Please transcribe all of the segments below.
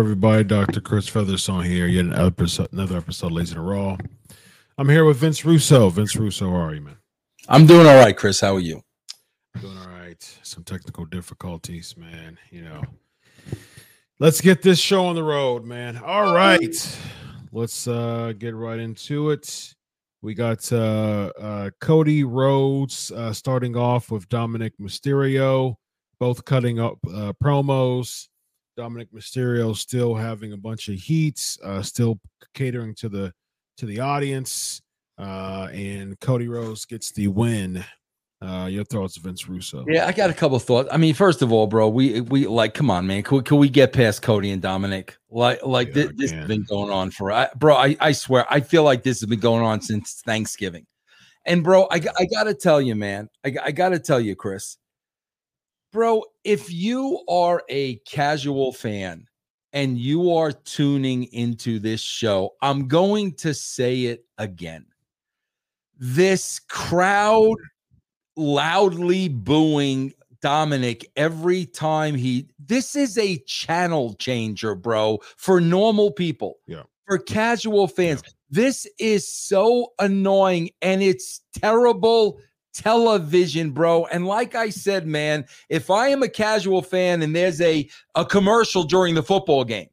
Everybody, Dr. Chris Featherstone here. Yet another episode, another episode, Legion of Raw. I'm here with Vince Russo. Vince Russo, how are you, man? I'm doing all right, Chris. How are you? Doing all right. Some technical difficulties, man. You know, let's get this show on the road, man. All right, let's uh get right into it. We got uh, uh Cody Rhodes uh, starting off with Dominic Mysterio, both cutting up uh, promos. Dominic Mysterio still having a bunch of heats, uh, still catering to the to the audience, uh, and Cody Rhodes gets the win. Uh, your thoughts, Vince Russo? Yeah, I got a couple thoughts. I mean, first of all, bro, we we like, come on, man, can we, can we get past Cody and Dominic? Like, like Yeah, this, this has been going on for, I, bro. I I swear, I feel like this has been going on since Thanksgiving. And bro, I I gotta tell you, man, I I gotta tell you, Chris, bro, if you are a casual fan and you are tuning into this show, I'm going to say it again. This crowd loudly booing Dominic every time he this is a channel changer, bro, for normal people. Yeah. For casual fans. This is so annoying and it's terrible television, bro. And like I said, man, if I am a casual fan and there's a a commercial during the football game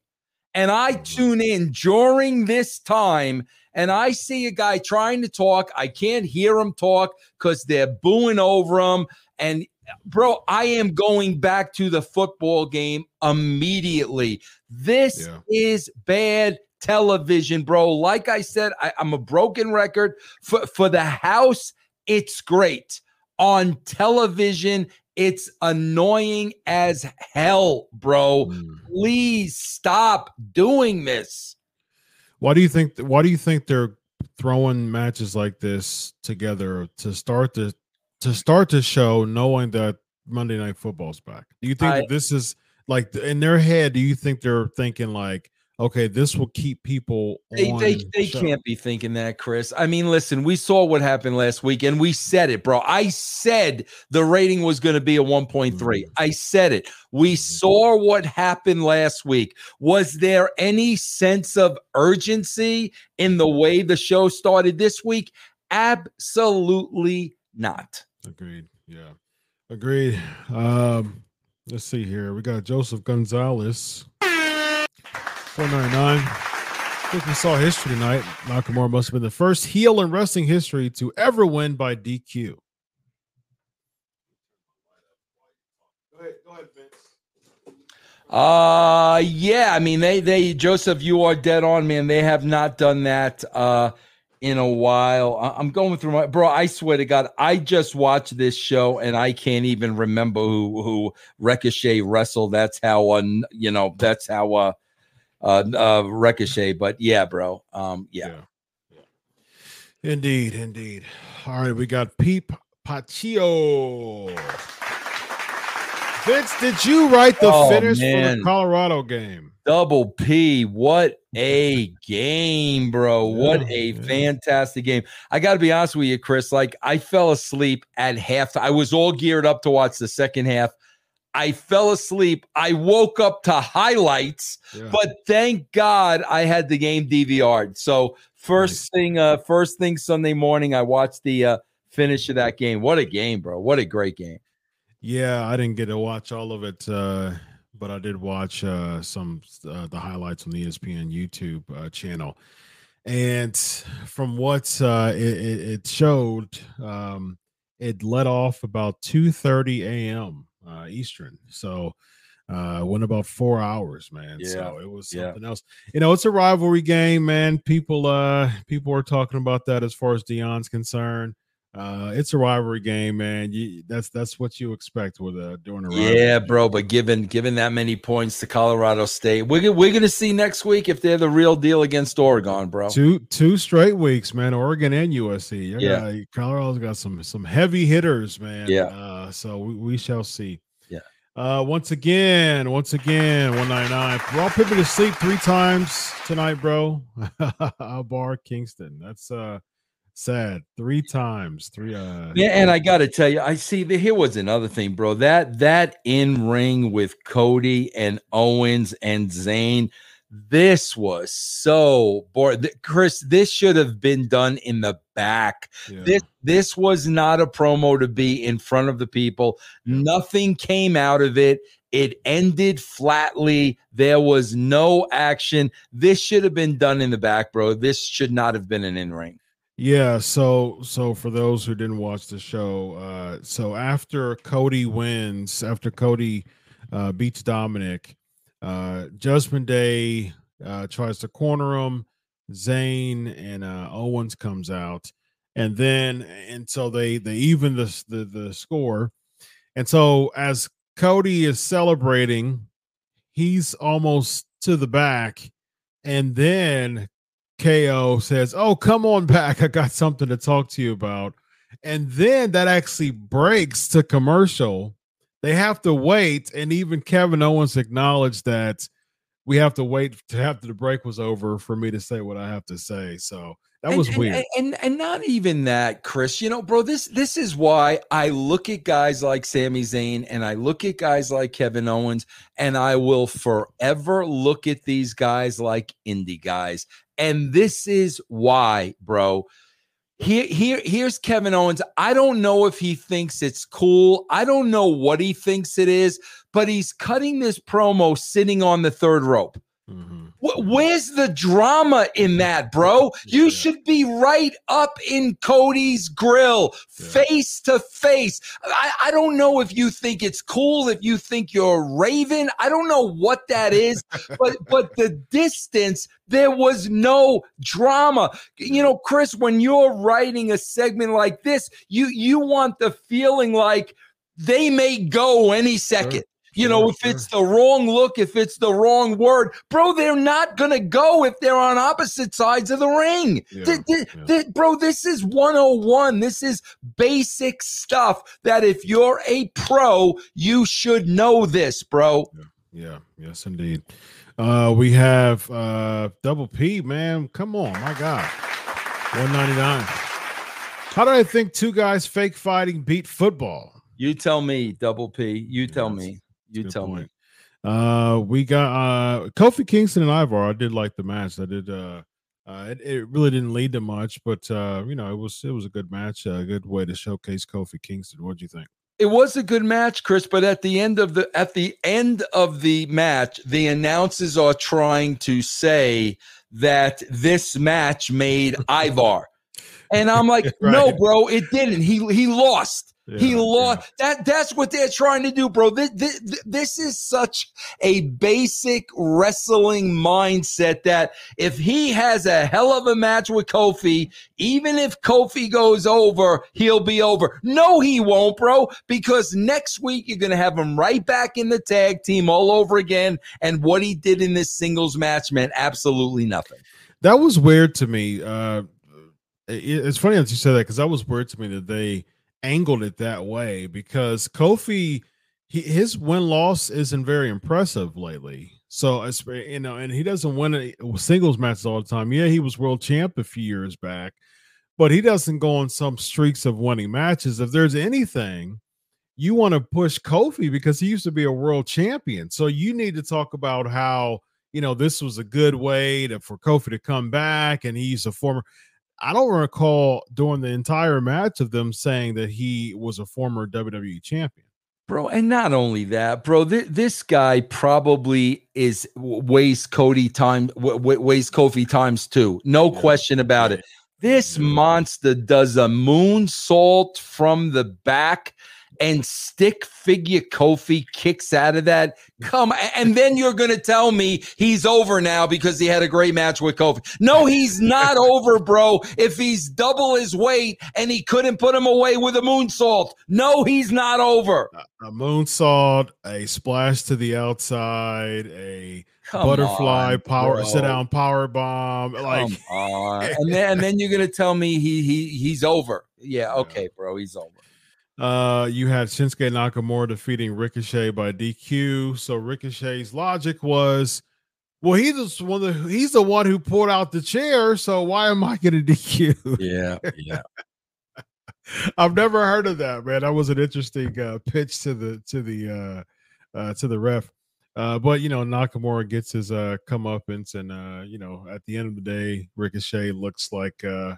and I mm-hmm. tune in during this time and I see a guy trying to talk, I can't hear him talk because they're booing over him. And bro, I am going back to the football game immediately. This Yeah. is bad television, bro. Like I said, I, I'm a broken record for, for the house. It's great on television. It's annoying as hell, bro. Mm. Please stop doing this. Why do you think? Why do you think they're throwing matches like this together to start the to start the show, knowing that Monday Night Football's back? Do you think I- this is like in their head? Do you think they're thinking like, okay, this will keep people They, on they, the they show? can't be thinking that, Chris. I mean, listen, we saw what happened last week and we said it, bro. I said the rating was going to be a 1.3. Mhm. I said it. We Mhm. saw what happened last week. Was there any sense of urgency in the way the show started this week? Absolutely not. Agreed. Yeah. Agreed. Um, let's see here. We got Joseph Gonzalez. 499. I we saw history tonight. Nakamura must have been the first heel in wrestling history to ever win by DQ. Go ahead, go ahead, Vince. Uh yeah, I mean they they Joseph, you are dead on, man. They have not done that uh in a while. I- I'm going through my bro. I swear to God, I just watched this show and I can't even remember who who Ricochet wrestled. That's how uh, you know that's how uh uh, uh Ricochet. But yeah, bro. Um yeah. Yeah. Indeed, indeed. All right, we got Peep Paccio. Vince, did you write the Oh, finish for the Colorado game? Double P, what a game, bro. what a yeah. fantastic game. I got to be honest with you, Chris. Like, I fell asleep at half. I was all geared up to watch the second half. I fell asleep. I woke up to highlights, Yeah. but thank God I had the game DVR'd. So, first thing, uh, first thing Sunday morning, I watched the uh, finish of that game. What a game, bro. What a great game. Yeah, I didn't get to watch all of it, uh, but I did watch uh, some uh, the highlights on the ESPN YouTube uh, channel. and from what uh, it, it, showed, um, it let off about 2:30 a.m. Uh, Eastern. So uh went about four hours man yeah. so it was yeah. something else you know it's a rivalry game man people uh people are talking about that as far as Deion's concerned uh it's a rivalry game man. You, that's that's what you expect with a during a yeah bro but given given that many points to colorado state we're, we're gonna see next week if they're the real deal against oregon bro. Two two straight weeks man oregon and usc yeah. colorado's got some some heavy hitters man. Yeah. Uh so we, we shall see. Uh, once again, once again, 199. Raw put me to sleep three times tonight, bro. Bar Kingston. That's uh sad. Three times. Three uh Yeah, and I gotta tell you, I see the here was another thing, bro. That that in ring with Cody and Owens and Zayn this was so boring. Chris, this should have been done in the back. Yeah. This this was not a promo to be in front of the people. Nothing came out of it. It ended flatly. There was no action. This should have been done in the back, bro. This should not have been an in-ring. Yeah, so so for those who didn't watch the show, uh so after Cody wins, after Cody uh beats Dominic, uh, Judgment Day uh, tries to corner him. Zayn and uh, Owens comes out, and then and so they they even the, the the score, and so as Cody is celebrating, he's almost to the back, and then KO says, "Oh, come on back! I got something to talk to you about." And then that actually breaks to commercial they have to wait, and even Kevin Owens acknowledged that we have to wait to after the break was over for me to say what I have to say. So that was and, weird. And, and, and not even that, Chris. You know, bro, this this is why I look at guys like Sami Zayn and I look at guys like Kevin Owens, and I will forever look at these guys like indie guys. And this is why, bro. Here, here, here's Kevin Owens. I don't know if he thinks it's cool. I don't know what he thinks it is, but he's cutting this promo sitting on the third rope. Mm-hmm. Where's the drama in that, bro? You yeah. should be right up in Cody's grill, yeah. face to face. I, I don't know if you think it's cool, if you think you're a Raven. I don't know what that is, but but the distance, there was no drama. You know, Chris, when you're writing a segment like this, you you want the feeling like they may go any second. Sure. You know, if it's the wrong look, if it's the wrong word, bro, they're not going to go if they're on opposite sides of the ring. Yeah, th- th- yeah. th- bro, this is 101. This is basic stuff that if you're a pro, you should know this, bro. Yeah, yeah. yes, indeed. Uh, we have uh, Double P, man. Come on, my God. 199. How do I think two guys fake fighting beat football? You tell me, Double P. You tell me. You Good tell point. me. Uh, we got uh Kofi Kingston and Ivar. I did like the match. I did. Uh, uh, it, it really didn't lead to much, but uh, you know, it was it was a good match. A good way to showcase Kofi Kingston. What do you think? It was a good match, Chris. But at the end of the at the end of the match, the announcers are trying to say that this match made Ivar. And I'm like, right. no, bro, it didn't. He he lost. Yeah, he lost. Yeah. That that's what they're trying to do, bro. This, this, this is such a basic wrestling mindset that if he has a hell of a match with Kofi, even if Kofi goes over, he'll be over. No, he won't, bro, because next week you're going to have him right back in the tag team all over again. And what he did in this singles match meant absolutely nothing. That was weird to me. Uh, it, it's funny that you said that because that was weird to me that they – angled it that way because Kofi, he, his win loss isn't very impressive lately. So it's you know, and he doesn't win singles matches all the time. Yeah, he was world champ a few years back, but he doesn't go on some streaks of winning matches. If there's anything, you want to push Kofi because he used to be a world champion. So you need to talk about how you know this was a good way to for Kofi to come back, and he's a former. I don't recall during the entire match of them saying that he was a former WWE champion. bro. And not only that, bro. Th- this guy probably is weighs Cody time w- weighs Kofi times two. No yeah. question about it. This monster does a moonsault from the back and stick figure Kofi kicks out of that. Come and then you're going to tell me he's over now because he had a great match with Kofi. No, he's not over, bro. If he's double his weight and he couldn't put him away with a moonsault, no, he's not over. A, a moonsault, a splash to the outside, a Come butterfly on, power bro. sit down power bomb like and then and then you're gonna tell me he he he's over yeah okay bro he's over uh, you had Shinsuke Nakamura defeating Ricochet by DQ. So Ricochet's logic was, well, he's the one that, he's the one who pulled out the chair. So why am I getting DQ? Yeah, yeah. I've never heard of that, man. That was an interesting uh, pitch to the to the uh, uh, to the ref. Uh, but you know, Nakamura gets his uh, comeuppance, and uh, you know, at the end of the day, Ricochet looks like uh,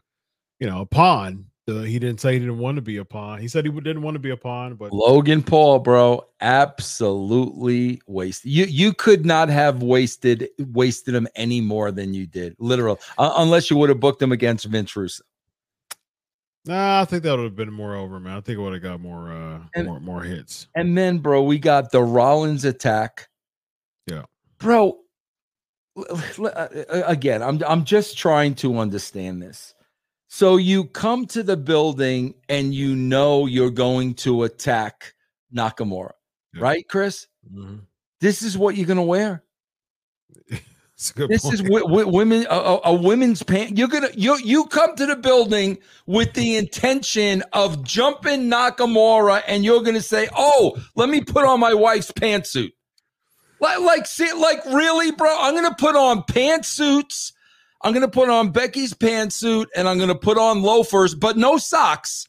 you know a pawn uh, he didn't say he didn't want to be a pawn. He said he didn't want to be a pawn, but Logan Paul, bro, absolutely wasted. You you could not have wasted wasted him any more than you did, literal, uh, unless you would have booked him against Vince Russo. Nah, I think that would have been more over, man. I think it would have got more uh and, more more hits. And then, bro, we got the Rollins attack. Yeah, bro. Uh, again, I'm I'm just trying to understand this so you come to the building and you know you're going to attack Nakamura, yeah. right, Chris? Mm-hmm. This is what you're going to wear. this point. is w- w- women a, a, women's pant. You're gonna you you come to the building with the intention of jumping Nakamura, and you're gonna say, "Oh, let me put on my wife's pantsuit." Like, like, see, like, really, bro? I'm gonna put on pantsuits I'm going to put on Becky's pantsuit and I'm going to put on loafers, but no socks.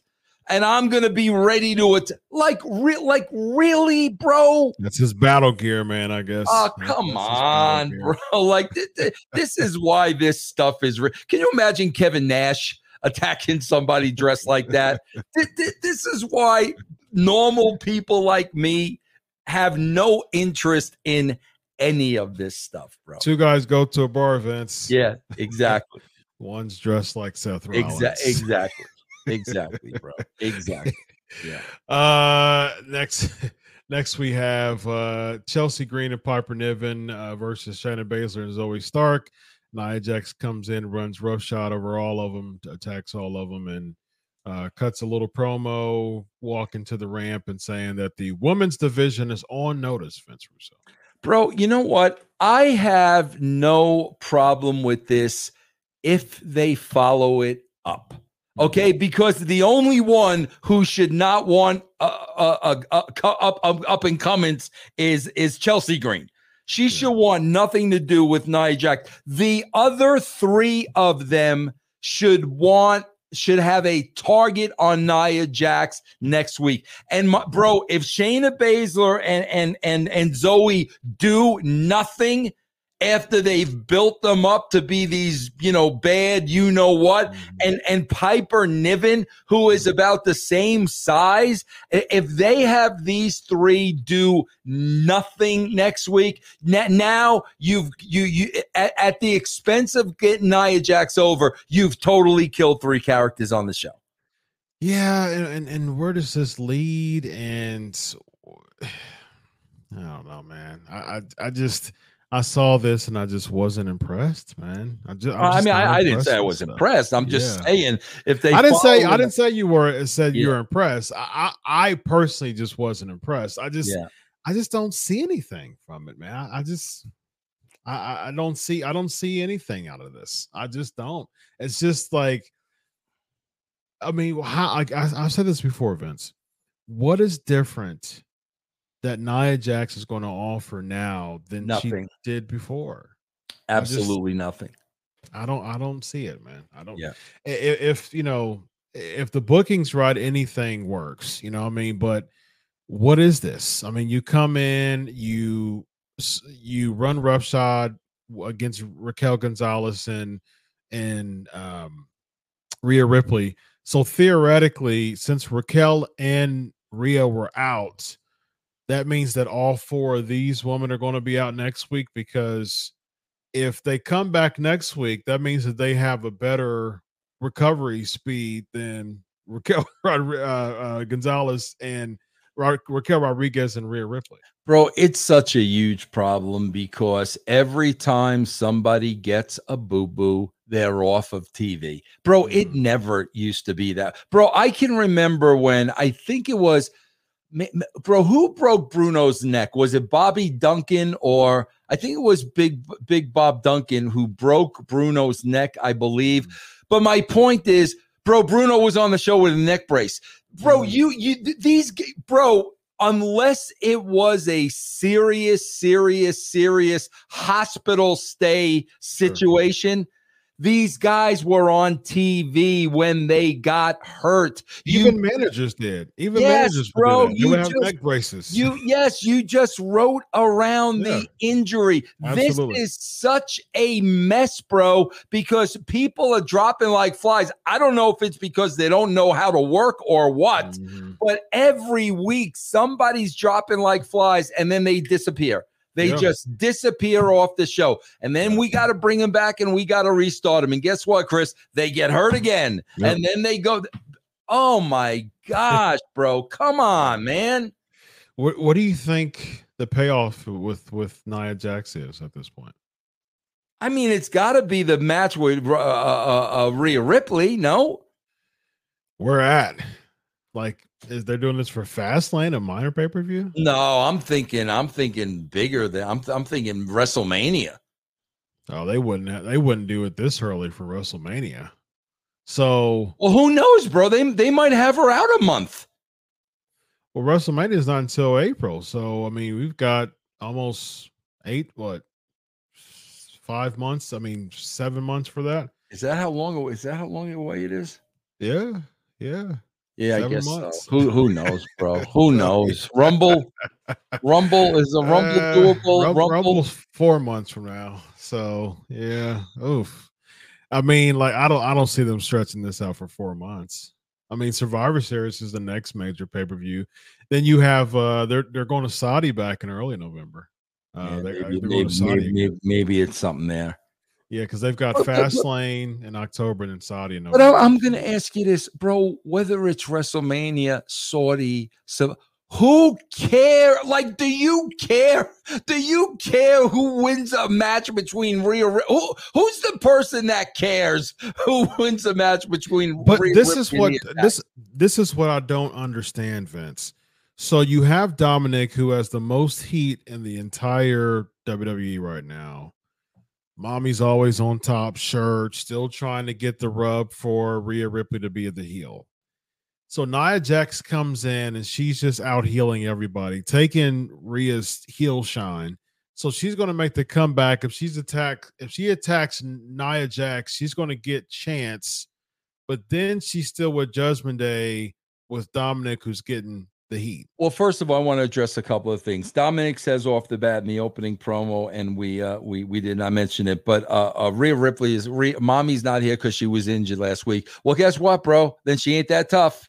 And I'm going to be ready to it. Like, re- like really, bro? That's his battle gear, man, I guess. Oh, come on, bro. Like, th- th- this is why this stuff is. real. Can you imagine Kevin Nash attacking somebody dressed like that? th- this is why normal people like me have no interest in any of this stuff, bro. Two guys go to a bar events. Yeah, exactly. One's dressed like Seth Rollins. Exa- exactly. Exactly, bro. Exactly. Yeah. Uh next next we have uh Chelsea Green and Piper Niven uh, versus Shayna Baszler and Zoey Stark. Nia Jax comes in, runs roughshod over all of them, attacks all of them, and uh, cuts a little promo, walking to the ramp and saying that the women's division is on notice, Vince Russo. Bro, you know what? I have no problem with this if they follow it up. Okay, mm-hmm. because the only one who should not want a, up, up up and comings is is Chelsea Green. She should want nothing to do with Nia Jack. The other three of them should want should have a target on Nia Jax next week. And my, bro, if Shayna Baszler and and and and Zoey do nothing after they've built them up to be these, you know, bad, you know what, mm-hmm. and and Piper Niven, who is about the same size, if they have these three do nothing next week, now you've you you at, at the expense of getting Nia Jax over, you've totally killed three characters on the show. Yeah, and, and, and where does this lead? And I don't know, man. I I, I just I saw this and I just wasn't impressed, man. I just, I, I mean, I, I, didn't say I was stuff. impressed. I'm just yeah. saying if they, I didn't say, I didn't say you were said yeah. you were impressed. I, I, I, personally just wasn't impressed. I just, yeah. I just don't see anything from it, man. I, I just, I, I don't see, I don't see anything out of this. I just don't. It's just like, I mean, how I, I I've said this before, Vince. What is different that Nia Jax is going to offer now than nothing. she did before. Absolutely I just, nothing. I don't I don't see it, man. I don't yeah. If, if, you know, if the booking's right, anything works, you know what I mean? But what is this? I mean, you come in, you you run roughshod against Raquel Gonzalez and and um Rhea Ripley. So theoretically, since Raquel and Rhea were out, that means that all four of these women are going to be out next week because if they come back next week, that means that they have a better recovery speed than Raquel uh, uh, Gonzalez and Ra- Raquel Rodriguez and Rhea Ripley. Bro, it's such a huge problem because every time somebody gets a boo boo, they're off of TV. Bro, it Mm. never used to be that. Bro, I can remember when I think it was, bro, who broke Bruno's neck? Was it Bobby Duncan or I think it was Big Big Bob Duncan who broke Bruno's neck, I believe. But my point is, bro, Bruno was on the show with a neck brace. Bro, Mm. you you these bro, unless it was a serious, serious, serious hospital stay situation, these guys were on TV when they got hurt. You Even managers did. Even Yes, managers, bro, do that. They you would have just- neck braces. you yes, you just wrote around Yeah. the injury. Absolutely. This is such a mess, bro, because people are dropping like flies. I don't know if it's because they don't know how to work or what, Mhm. but every week somebody's dropping like flies and then they disappear. They Yeah. just disappear off the show. And then we got to bring them back and we got to restart them. And guess what, Chris? They get hurt again. Yep. And then they go, oh my gosh, bro. Come on, man. What What do you think the payoff with with Nia Jax is at this point? I mean, it's got to be the match with uh, uh, uh, Rhea Ripley. No, We're at like is they're doing this for Fastlane, a minor pay per view? no, I'm thinking, I'm thinking bigger than I'm. I'm thinking WrestleMania. Oh, they wouldn't. They wouldn't do it this early for WrestleMania. So, Well, who knows, bro? They they might have her out a month. well, WrestleMania is not until April. So, I mean, we've got almost eight, what, five months? I mean, seven months for that. Is that how long? Is that how long away it is? Yeah, yeah. Yeah, I guess months. so. Who who knows, bro? Who knows? Rumble, Rumble is a Rumble Uh, doable. Rumble. Rumble's four months from now. So yeah, oof. I mean, like I don't, I don't see them stretching this out for four months. I mean, Survivor Series is the next major pay per view. Then you have, uh they're they're going to Saudi back in early November. Uh, Yeah, they, maybe, they're going maybe, to Saudi. maybe, maybe it's something there. Yeah, because they've got but- Fastlane in October and then Saudi in But November. I'm going to ask you this, bro. Whether it's WrestleMania, Saudi, so who care? Like, do you care? Do you care who wins a match between Rhea? Who, who's the person that cares who wins a match between? but Rhea this is what this this is what I don't understand, Vince. So you have Dominic who has the most heat in the entire WWE right now. Mommy's always on top, shirt, still trying to get the rub for Rhea Ripley to be the heel. So Nia Jax comes in and she's just out healing everybody, taking Rhea's heel shine. So she's going to make the comeback. If she's attacked, if she attacks Nia Jax, she's going to get chance. But then she's still with Judgment Day with Dominic, who's getting the heat. Well, first of all, I want to address a couple of things. Dominic says off the bat in the opening promo, and we uh, we we did not mention it, but uh, uh Rhea Ripley is Rhea, mommy's not here because she was injured last week. Well, guess what, bro? Then she ain't that tough.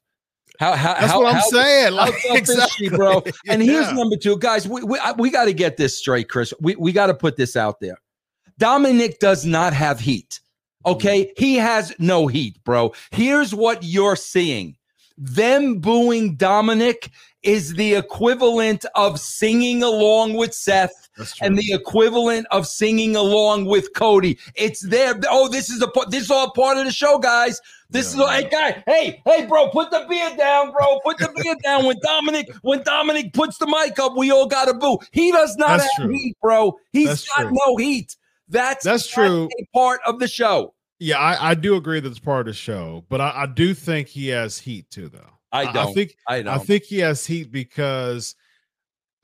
How how That's how, what I'm how- saying. Like, is she, bro? And here's Yeah. number two, guys. We we, we got to get this straight, Chris. We we got to put this out there. Dominic does not have heat. Okay, he has no heat, bro. Here's what you're seeing: them booing Dominic is the equivalent of singing along with Seth and the equivalent of singing along with Cody. It's there. Oh, this is a part. This is all part of the show, guys. This Yeah. is hey guy. Hey, hey, bro, put the beer down, bro. Put the beer down. When Dominic, when Dominic puts the mic up, we all got to boo. He does not That's have true. heat, bro. He's That's got true. no heat. That's That's true. a part of the show. Yeah, I, I do agree that it's part of the show, but I, I do think he has heat too, though. I I don't. think I don't. I think he has heat because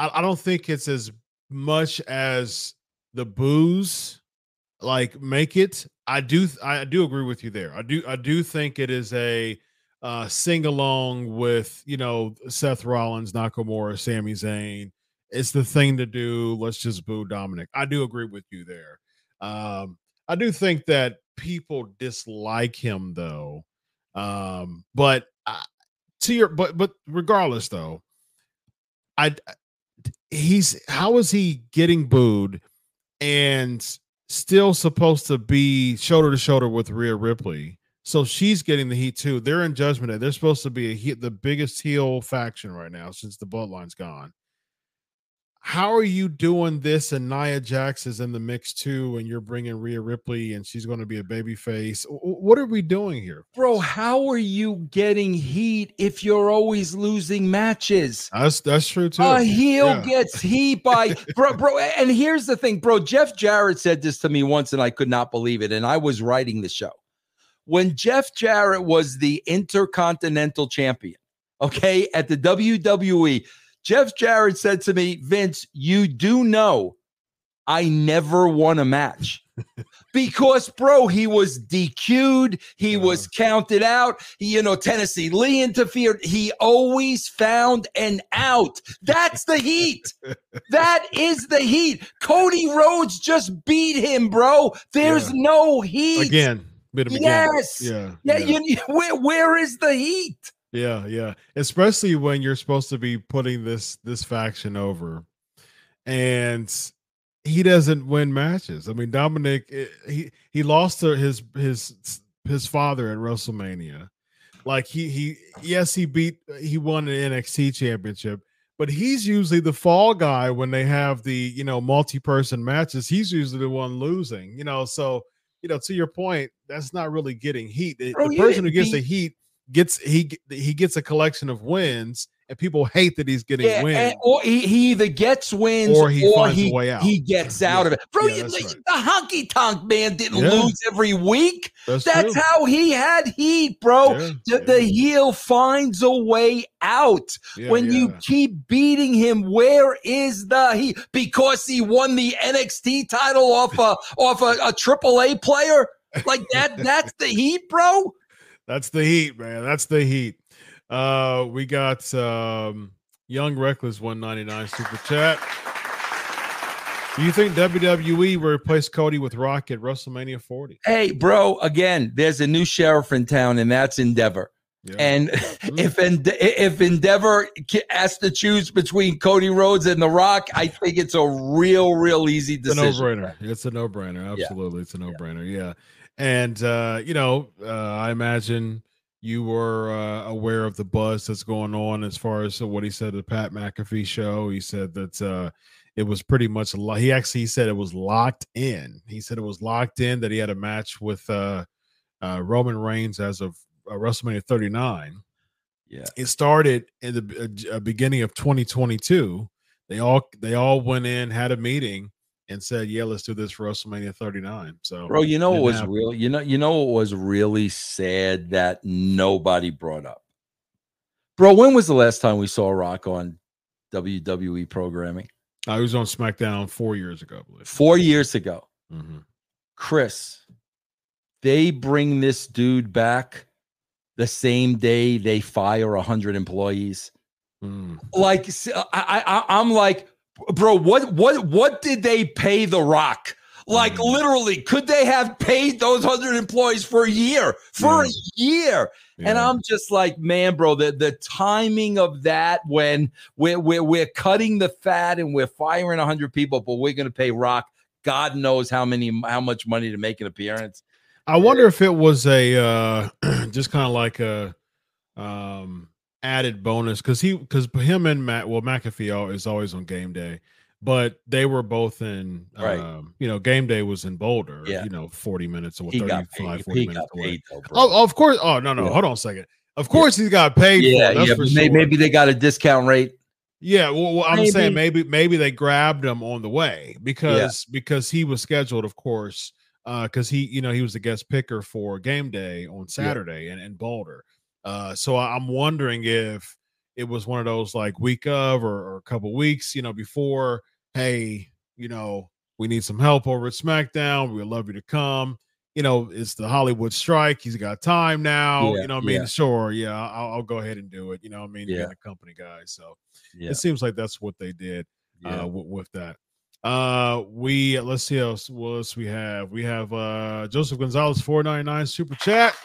I, I don't think it's as much as the boos like make it. I do I do agree with you there. I do I do think it is a uh sing along with you know Seth Rollins, Nakamura, Sami Zayn. It's the thing to do. Let's just boo Dominic. I do agree with you there. Um I do think that people dislike him though. Um but I, to your but but regardless though i he's how is he getting booed and still supposed to be shoulder to shoulder with Rhea Ripley? So she's getting the heat too. They're in judgment day. They're supposed to be a heat, the biggest heel faction right now since the bloodline's gone how are you doing this and Nia Jax is in the mix too, and you're bringing Rhea Ripley and she's going to be a baby face? What are we doing here? Bro, how are you getting heat if you're always losing matches? That's that's true too. A heel yeah. gets heat by bro, bro. And here's the thing, bro. Jeff Jarrett said this to me once, and I could not believe it. And I was writing the show. When Jeff Jarrett was the intercontinental champion, okay, at the WWE Jeff Jarrett said to me, Vince, you do know I never won a match. because, bro, he was DQ'd. He was counted out. He, you know, Tennessee Lee interfered. He always found an out. That's the heat. that is the heat. Cody Rhodes just beat him, bro. There's yeah. no heat. Again. Yes. Yeah. Yeah. yeah. You, where, where is the heat? Yeah, yeah. Especially when you're supposed to be putting this this faction over, and he doesn't win matches. I mean, Dominic eh, he he lost to his his his father at WrestleMania. Like he he yes he beat he won an NXT championship, but he's usually the fall guy when they have the you know multi-person matches. He's usually the one losing. You know, so you know to your point, that's not really getting heat. Bro, the person who gets the heat gets he he gets a collection of wins and people hate that he's getting yeah, wins. or he, he either gets wins or he or finds he, a way out. He gets out yeah. of it. Bro, yeah, you, the, right. the honky tonk man didn't lose every week. That's, that's how he had heat, bro. The, the, heel finds a way out. when you keep beating him, where is the he? Because he won the NXT title off a off a, a AAA player? Like that, that's the heat, bro. That's the heat, man. That's the heat. Uh, we got um, Young Reckless 199 super chat. Do you think WWE will replace Cody with Rock at WrestleMania 40? Hey, bro, again, there's a new sheriff in town, and that's Endeavor. Yeah. And mm-hmm. if if Endeavor has to choose between Cody Rhodes and The Rock, I think it's a real, real easy decision. It's a no-brainer. It's a no-brainer. Absolutely, yeah. it's a no-brainer. Yeah. And uh, you know, uh, I imagine you were uh, aware of the buzz that's going on as far as what he said at the Pat McAfee show. He said that uh, it was pretty much lo- he actually said it was locked in. He said it was locked in that he had a match with uh, uh, Roman Reigns as of uh, WrestleMania 39. Yeah, it started in the uh, beginning of 2022. They all they all went in, had a meeting, and said, "Yeah, let's do this for WrestleMania 39." So, bro, you know what was happen. real? You know, you know what was really sad that nobody brought up, bro. When was the last time we saw Rock on WWE programming? I was on SmackDown four years ago. Four years ago, mm-hmm. Chris. They bring this dude back the same day they fire a hundred employees. Mm. Like I, I, I'm like, bro, what what what did they pay The Rock? Like mm. literally, could they have paid those hundred employees for a year? For yeah. a year. Yeah. And I'm just like, man, bro, the, the timing of that when we're, we're, we're cutting the fat and we're firing 100 people, but we're going to pay Rock God knows how many, how much money to make an appearance. I wonder if it was a, uh, just kind of like a, um, added bonus because he because him and Matt well McAfee is always on game day, but they were both in right. Um, you know game day was in Boulder. Yeah. you know forty minutes or 35, 40 minutes away. Though, oh, of course. Oh no no yeah. hold on a second. Of course yeah. he's got paid. Yeah, yeah. Maybe, sure. maybe they got a discount rate. Yeah, well, well I'm maybe. saying maybe maybe they grabbed him on the way because because he was scheduled, of course, because uh, he you know he was the guest picker for game day on Saturday yeah. in, in Boulder. Uh, so I'm wondering if it was one of those like week of or, or a couple weeks, you know, before, hey, you know, we need some help over at SmackDown. We'd love you to come. You know, it's the Hollywood strike. He's got time now. Yeah, you know, I mean, yeah. sure, yeah, I'll, I'll, go ahead and do it. You know, I mean, yeah, the company guy. So yeah. it seems like that's what they did uh, with, with that. Uh, we let's see else. What else we have? We have uh Joseph Gonzalez four ninety nine super chat.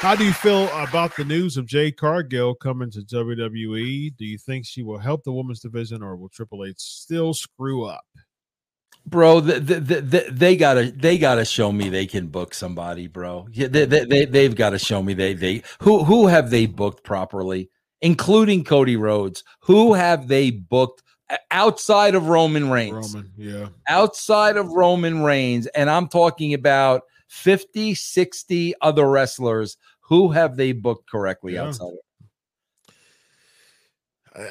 How do you feel about the news of Jade Cargill coming to WWE? Do you think she will help the women's division, or will Triple H still screw up? bro the, the, the, they gotta they gotta show me they can book somebody bro yeah, they, they, they, have got to show me they they who who have they booked properly including cody rhodes who have they booked outside of roman reigns roman yeah outside of roman reigns and i'm talking about 50 60 other wrestlers who have they booked correctly yeah. outside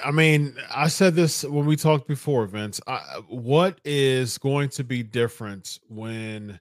I mean, I said this when we talked before, Vince. I, what is going to be different when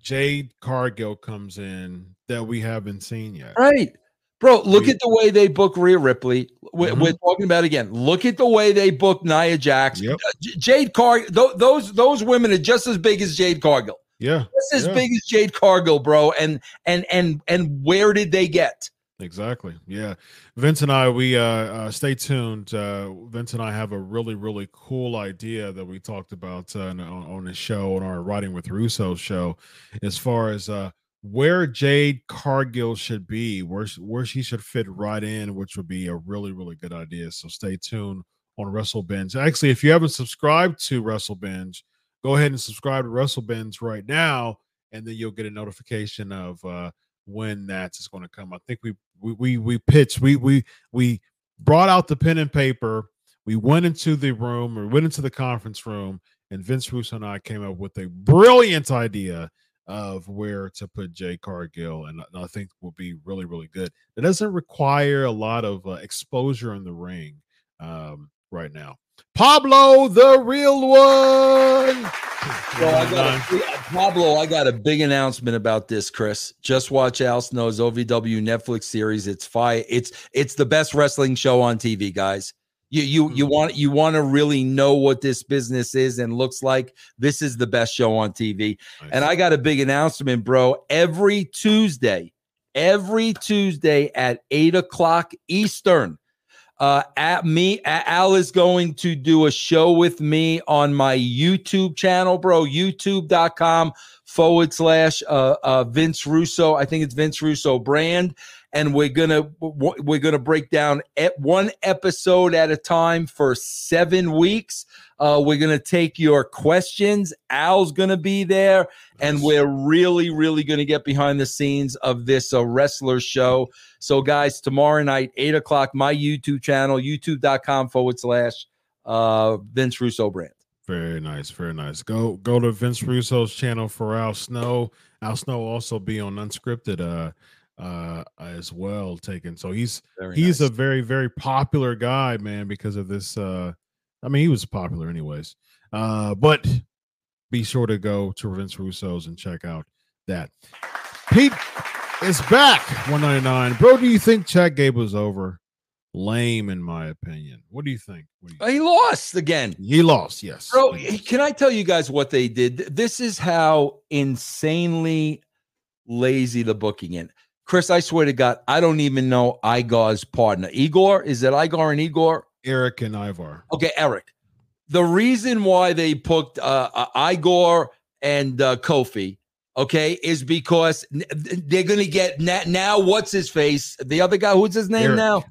Jade Cargill comes in that we haven't seen yet? Right. Bro, look we, at the way they book Rhea Ripley. We're, mm-hmm. we're, talking about again. Look at the way they book Nia Jax. Yep. Uh, Jade Cargill. Th- those those women are just as big as Jade Cargill. Yeah, just as yeah. big as Jade Cargill, bro. And and and and where did they get? Exactly. Yeah. Vince and I, we uh, uh stay tuned. Uh Vince and I have a really, really cool idea that we talked about uh, on, on the show on our Writing with Russo show, as far as uh where Jade Cargill should be, where where she should fit right in, which would be a really, really good idea. So stay tuned on Wrestle Binge. Actually, if you haven't subscribed to Wrestle Binge, go ahead and subscribe to Wrestle Binge right now, and then you'll get a notification of uh when that is going to come. I think we we we, we pitched we we we brought out the pen and paper. We went into the room or went into the conference room, and Vince Russo and I came up with a brilliant idea of where to put Jade Cargill, and I think will be really really good. It doesn't require a lot of uh, exposure in the ring um, right now. Pablo, the real one. Well, I got a, Pablo, I got a big announcement about this, Chris. Just watch Al Snow's OVW Netflix series. It's fire. It's it's the best wrestling show on TV, guys. You you you mm-hmm. want you want to really know what this business is and looks like. This is the best show on TV. Nice. And I got a big announcement, bro. Every Tuesday, every Tuesday at eight o'clock Eastern uh, at me, Al is going to do a show with me on my YouTube channel, bro. YouTube.com forward slash uh, uh, Vince Russo. I think it's Vince Russo brand, and we're gonna we're gonna break down at one episode at a time for seven weeks. Uh, we're going to take your questions. Al's going to be there. And we're really, really going to get behind the scenes of this uh, wrestler show. So, guys, tomorrow night, 8 o'clock, my YouTube channel, youtube.com forward slash uh, Vince Russo brand. Very nice, very nice. Go go to Vince Russo's channel for Al Snow. Al Snow also be on unscripted uh uh as well taken. So he's very he's nice. a very very popular guy, man, because of this uh I mean, he was popular anyways. Uh, but be sure to go to Vince Russo's and check out that. Pete is back. 199. Bro, do you think Chad Gable Gable's over? Lame, in my opinion. What do you think? Do you think? He lost again. He lost, yes. Bro, can I tell you guys what they did? This is how insanely lazy the booking in. Chris, I swear to God, I don't even know Igor's partner. Igor, is it Igor and Igor? Eric and Ivar. Okay, Eric. The reason why they put uh, uh, Igor and uh, Kofi, okay, is because they're going to get na- now. What's his face? The other guy. Who's his name Eric. now?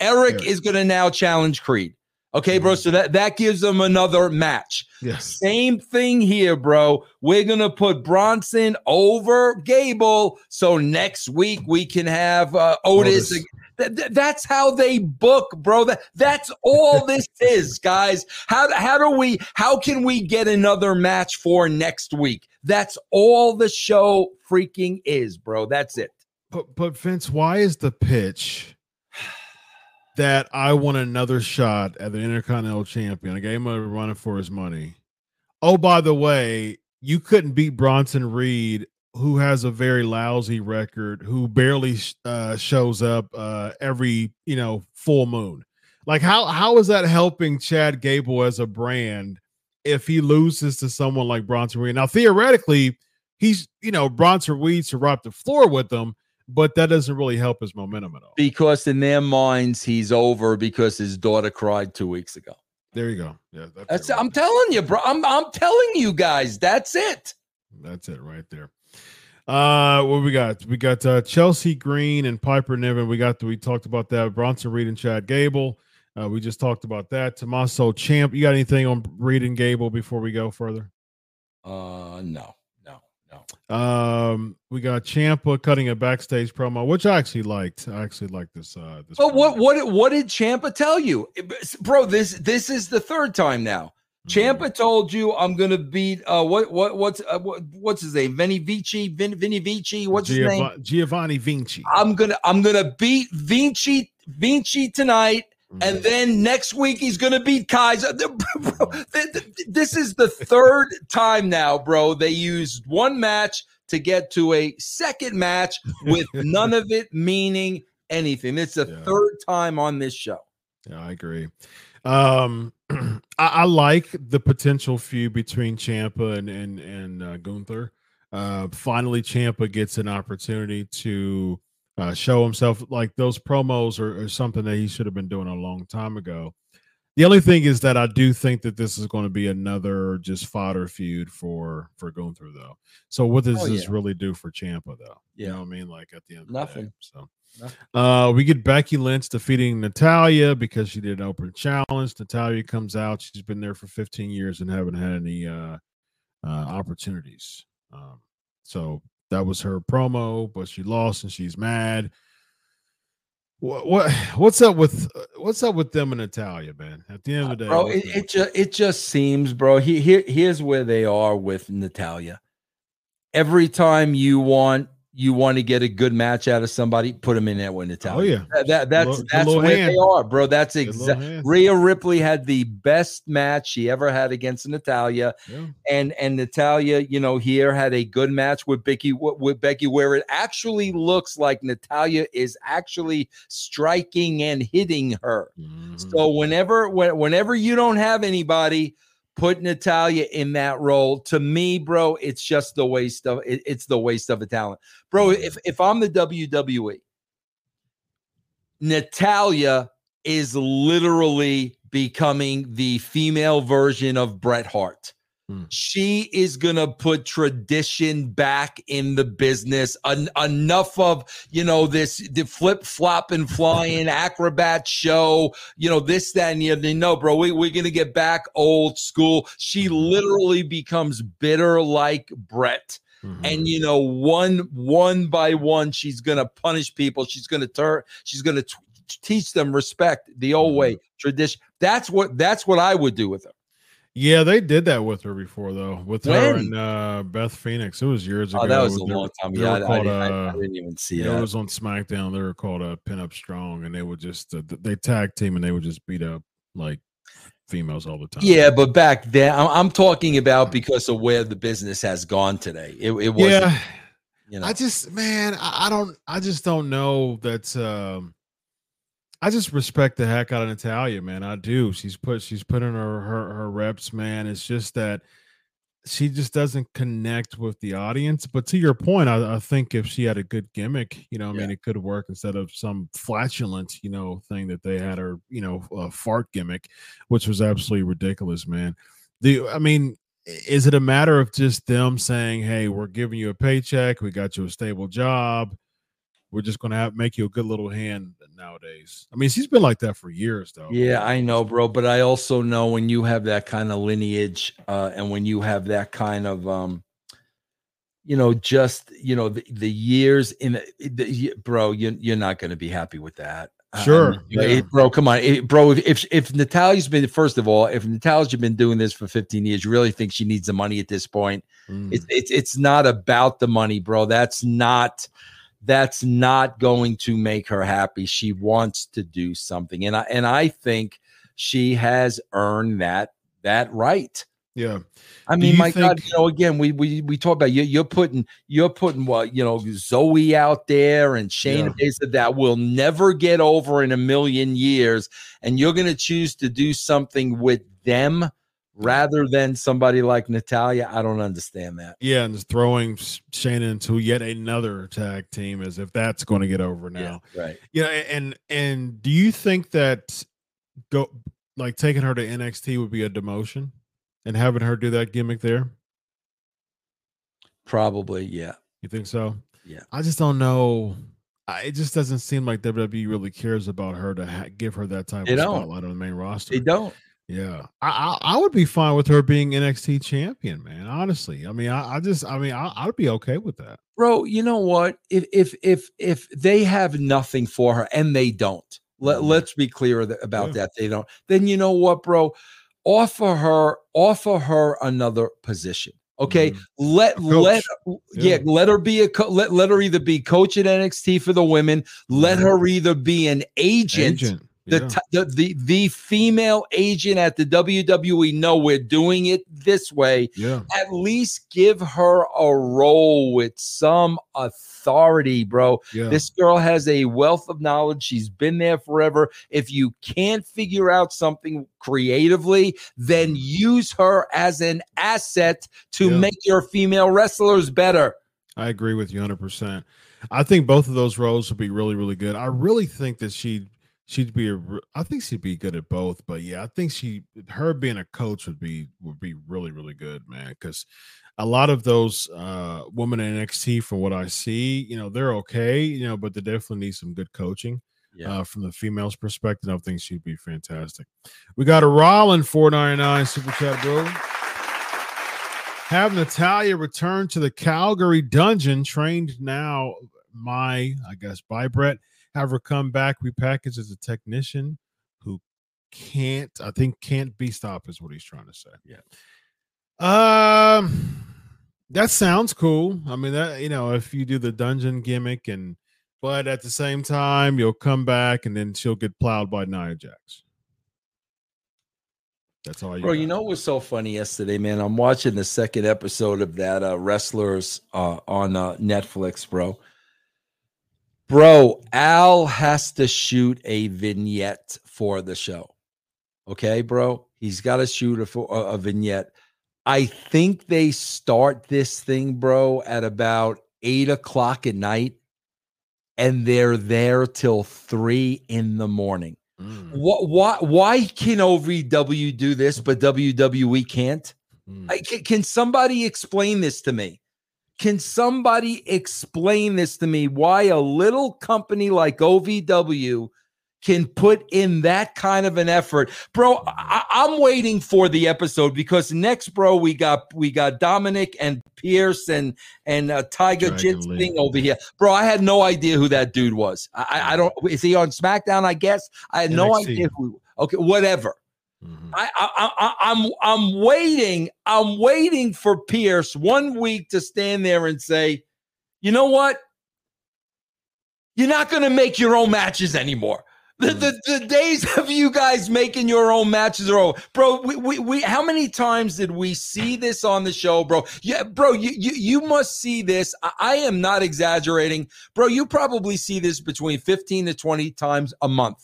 Eric, Eric. is going to now challenge Creed. Okay, bro. Mm-hmm. So that that gives them another match. Yes. Same thing here, bro. We're gonna put Bronson over Gable, so next week we can have uh, Otis. Otis. Th- th- that's how they book, bro. That, that's all this is, guys. How, how do we, how can we get another match for next week? That's all the show freaking is, bro. That's it. But, but Vince, why is the pitch that I want another shot at the Intercontinental Champion? I gave him a run for his money. Oh, by the way, you couldn't beat Bronson Reed who has a very lousy record, who barely uh, shows up uh, every you know full moon. Like how how is that helping Chad Gable as a brand if he loses to someone like Bronson Reed? Now theoretically, he's you know Bronson Reed to wipe the floor with them, but that doesn't really help his momentum at all. Because in their minds, he's over because his daughter cried two weeks ago. There you go. Yeah, that's, that's I'm telling you, bro. I'm I'm telling you guys, that's it. That's it right there. Uh, what we got? We got uh, Chelsea Green and Piper Niven. We got we talked about that. Bronson Reed and Chad Gable. Uh, we just talked about that. Tommaso Ciampa. You got anything on Reed and Gable before we go further? Uh, no, no, no. Um, we got Ciampa cutting a backstage promo, which I actually liked. I actually liked this. Uh, this. But what promo. what what did Ciampa tell you, bro? This this is the third time now. Ciampa told you I'm gonna beat uh what what what's uh, what, what's his name Vinny Vici Vin, Vinny Vici what's his name Giovanni Vinci. I'm gonna I'm gonna beat Vinci Vinci tonight and then next week he's gonna beat Kaiser. Bro, th- th- this is the third time now, bro. They used one match to get to a second match with none of it meaning anything. It's the Yeah. third time on this show. Yeah, I agree. Um, I, I like the potential feud between Ciampa and and and uh, Gunther. Uh, finally, Ciampa gets an opportunity to uh, show himself. Like those promos are, are something that he should have been doing a long time ago. The only thing is that I do think that this is going to be another just fodder feud for for Gunther, though. So what does Oh, this yeah. really do for Ciampa, though? You Yeah. know what I mean? Like at the end, of the day. Nothing. So. Uh, we get Becky Lynch defeating Natalya because she did an open challenge. Natalya comes out. She's been there for 15 years and haven't had any uh, uh, opportunities. Um, so that was her promo, but she lost and she's mad. What, what what's up with what's up with them and Natalya, man? At the end of the day, bro it, it just it just seems bro he, here here's where they are with natalya every time you want you want to get a good match out of somebody put them in there with natalya oh yeah, that, that- that's the that's where hand. they are bro that's exactly. Rhea Ripley had the best match she ever had against Natalya, Yeah. and and Natalya, you know, here had a good match with Becky with Becky, where it actually looks like Natalya is actually striking and hitting her. Mhm. So whenever when, whenever you don't have anybody, put Natalya in that role. To me, bro, it's just the waste of it, it's the waste of a talent, bro. Mm-hmm. If if I'm the WWE, Natalya is literally becoming the female version of Bret Hart. Hmm. She is gonna put tradition back in the business. En- enough of you know this the flip flop and flying acrobat show. You know this that and the other. No, bro, we, we're gonna get back old school. She literally becomes bitter like Bret Mhm. and you know one one by one she's gonna punish people she's gonna turn she's gonna t- teach them respect the old way tradition that's what that's what i would do with her Yeah, they did that with her before, though. With her and uh, Beth Phoenix, it was years ago. oh that was a They were- long time yeah I, I called, didn't, I- I uh, didn't even see it. it was on SmackDown. They were called uh, Pin Up Strong, and they would just uh, they tag team and they would just beat up like females all the time. yeah but back then I'm, I'm talking about because of where the business has gone today it, it was yeah. you know I just man, I, I don't, I just don't know that. um I just respect the heck out of Natalya, man. I do. She's put, she's put in her her, her reps, man. It's just that she just doesn't connect with the audience. But to your point, I, I think if she had a good gimmick, you know, I mean, it could work instead of some flatulent, you know, thing that they had her, you know, uh, fart gimmick, which was absolutely ridiculous, man. The, I mean, is it a matter of just them saying, "Hey, we're giving you a paycheck, we got you a stable job, we're just going to have make you a good little hand nowadays"? I mean, she's been like that for years, though. Yeah, I know, bro. But I also know when you have that kind of lineage, uh, and when you have that kind of, um, you know, just you know, the, the years in the, the bro, you you're not going to be happy with that. I Sure, know, yeah. it- bro. Come on, it- bro. If, if if Natalya's been first of all, if Natalya's been doing this for 15 years, you really think she needs the money at this point? Mm. It's it's it's not about the money, bro. That's not that's not going to make her happy. She wants to do something. And I and I think she has earned that that right. yeah. I mean, my God, think- you know, again, we we we talk about you. You're putting you're putting what you know Zoey out there and Shayna Yeah. Baszler that will never get over in a million years, and you're going to choose to do something with them rather than somebody like Natalya. I don't understand that. Yeah, and throwing Sh- Shayna into yet another tag team as if that's going to get over now. right. Yeah, and and do you think that go like taking her to NXT would be a demotion and having her do that gimmick there? Probably, yeah. You think so? Yeah. I just don't know. I, it just doesn't seem like WWE really cares about her to ha- give her that type They of don't. spotlight on the main roster. They don't. Yeah, I, I I would be fine with her being NXT champion, man. Honestly, I mean, I, I just, I mean, I, I'd be okay with that. bro you know what if if if if they have nothing for her and they don't let, Mhm. let's be clear about Yeah. that they don't then you know what bro offer her offer her another position okay Mhm. let let yeah. Yeah. let her be a co- let, let her either be coach at NXT for the women let Mhm. her either be an agent, Agent, The, yeah. t- the the the female agent at the WWE no we're doing it this way yeah, at least give her a role with some authority, bro. yeah. This girl has a wealth of knowledge. She's been there forever. If you can't figure out something creatively, then use her as an asset to Yeah. make your female wrestlers better. I agree with you 100%. I think both of those roles would be really, really good. I really think that she'd she'd be a I think she'd be good at both, but yeah, I think she her being a coach would be would be really, really good, man. Because a lot of those uh women in NXT, from what I see, you know, they're okay, you know, but they definitely need some good coaching. Uh, from the females' perspective, I think she'd be fantastic. We got a Rollin 499 super chat, bro. Have Natalya return to the Calgary dungeon, trained now my, I guess, by Bret. Have her come back, repackaged as a technician who can't, I think, can't be stopped, is what he's trying to say. Yeah. Um, that sounds cool. I mean, that you know, if you do the dungeon gimmick, and but at the same time, you'll come back, and then she'll get plowed by Nia Jax. That's all you. Bro, you know what was so funny yesterday, man? I'm watching the second episode of that uh, Wrestlers uh, on uh, Netflix, bro. Bro, Al has to shoot a vignette for the show. Okay, bro? He's got to shoot a, for- a, a vignette. I think they start this thing, bro, at about eight o'clock at night, and they're there till three in the morning. Mm, What? Why? Why can OVW do this, but WWE can't? mm. I, can, can somebody explain this to me? Can somebody explain this to me? Why a little company like OVW can put in that kind of an effort, bro? I, I'm waiting for the episode because next, bro, we got we got Dominik and Pearce and and uh, Tiger Jeet Singh over here, bro. I had no idea who that dude was. I, I, I don't. Is he on SmackDown? I guess I had no idea who. Okay, whatever. Mhm. I, I, I, I- I'm, I'm waiting. I'm waiting for Pearce one week to stand there and say, you know what? You're not going to make your own matches anymore. The, the, the days of you guys making your own matches are over, bro. We, we, we how many times did we see this on the show, bro? Yeah, bro. You you, you must see this. I, I am not exaggerating, bro. You probably see this between 15 to 20 times a month.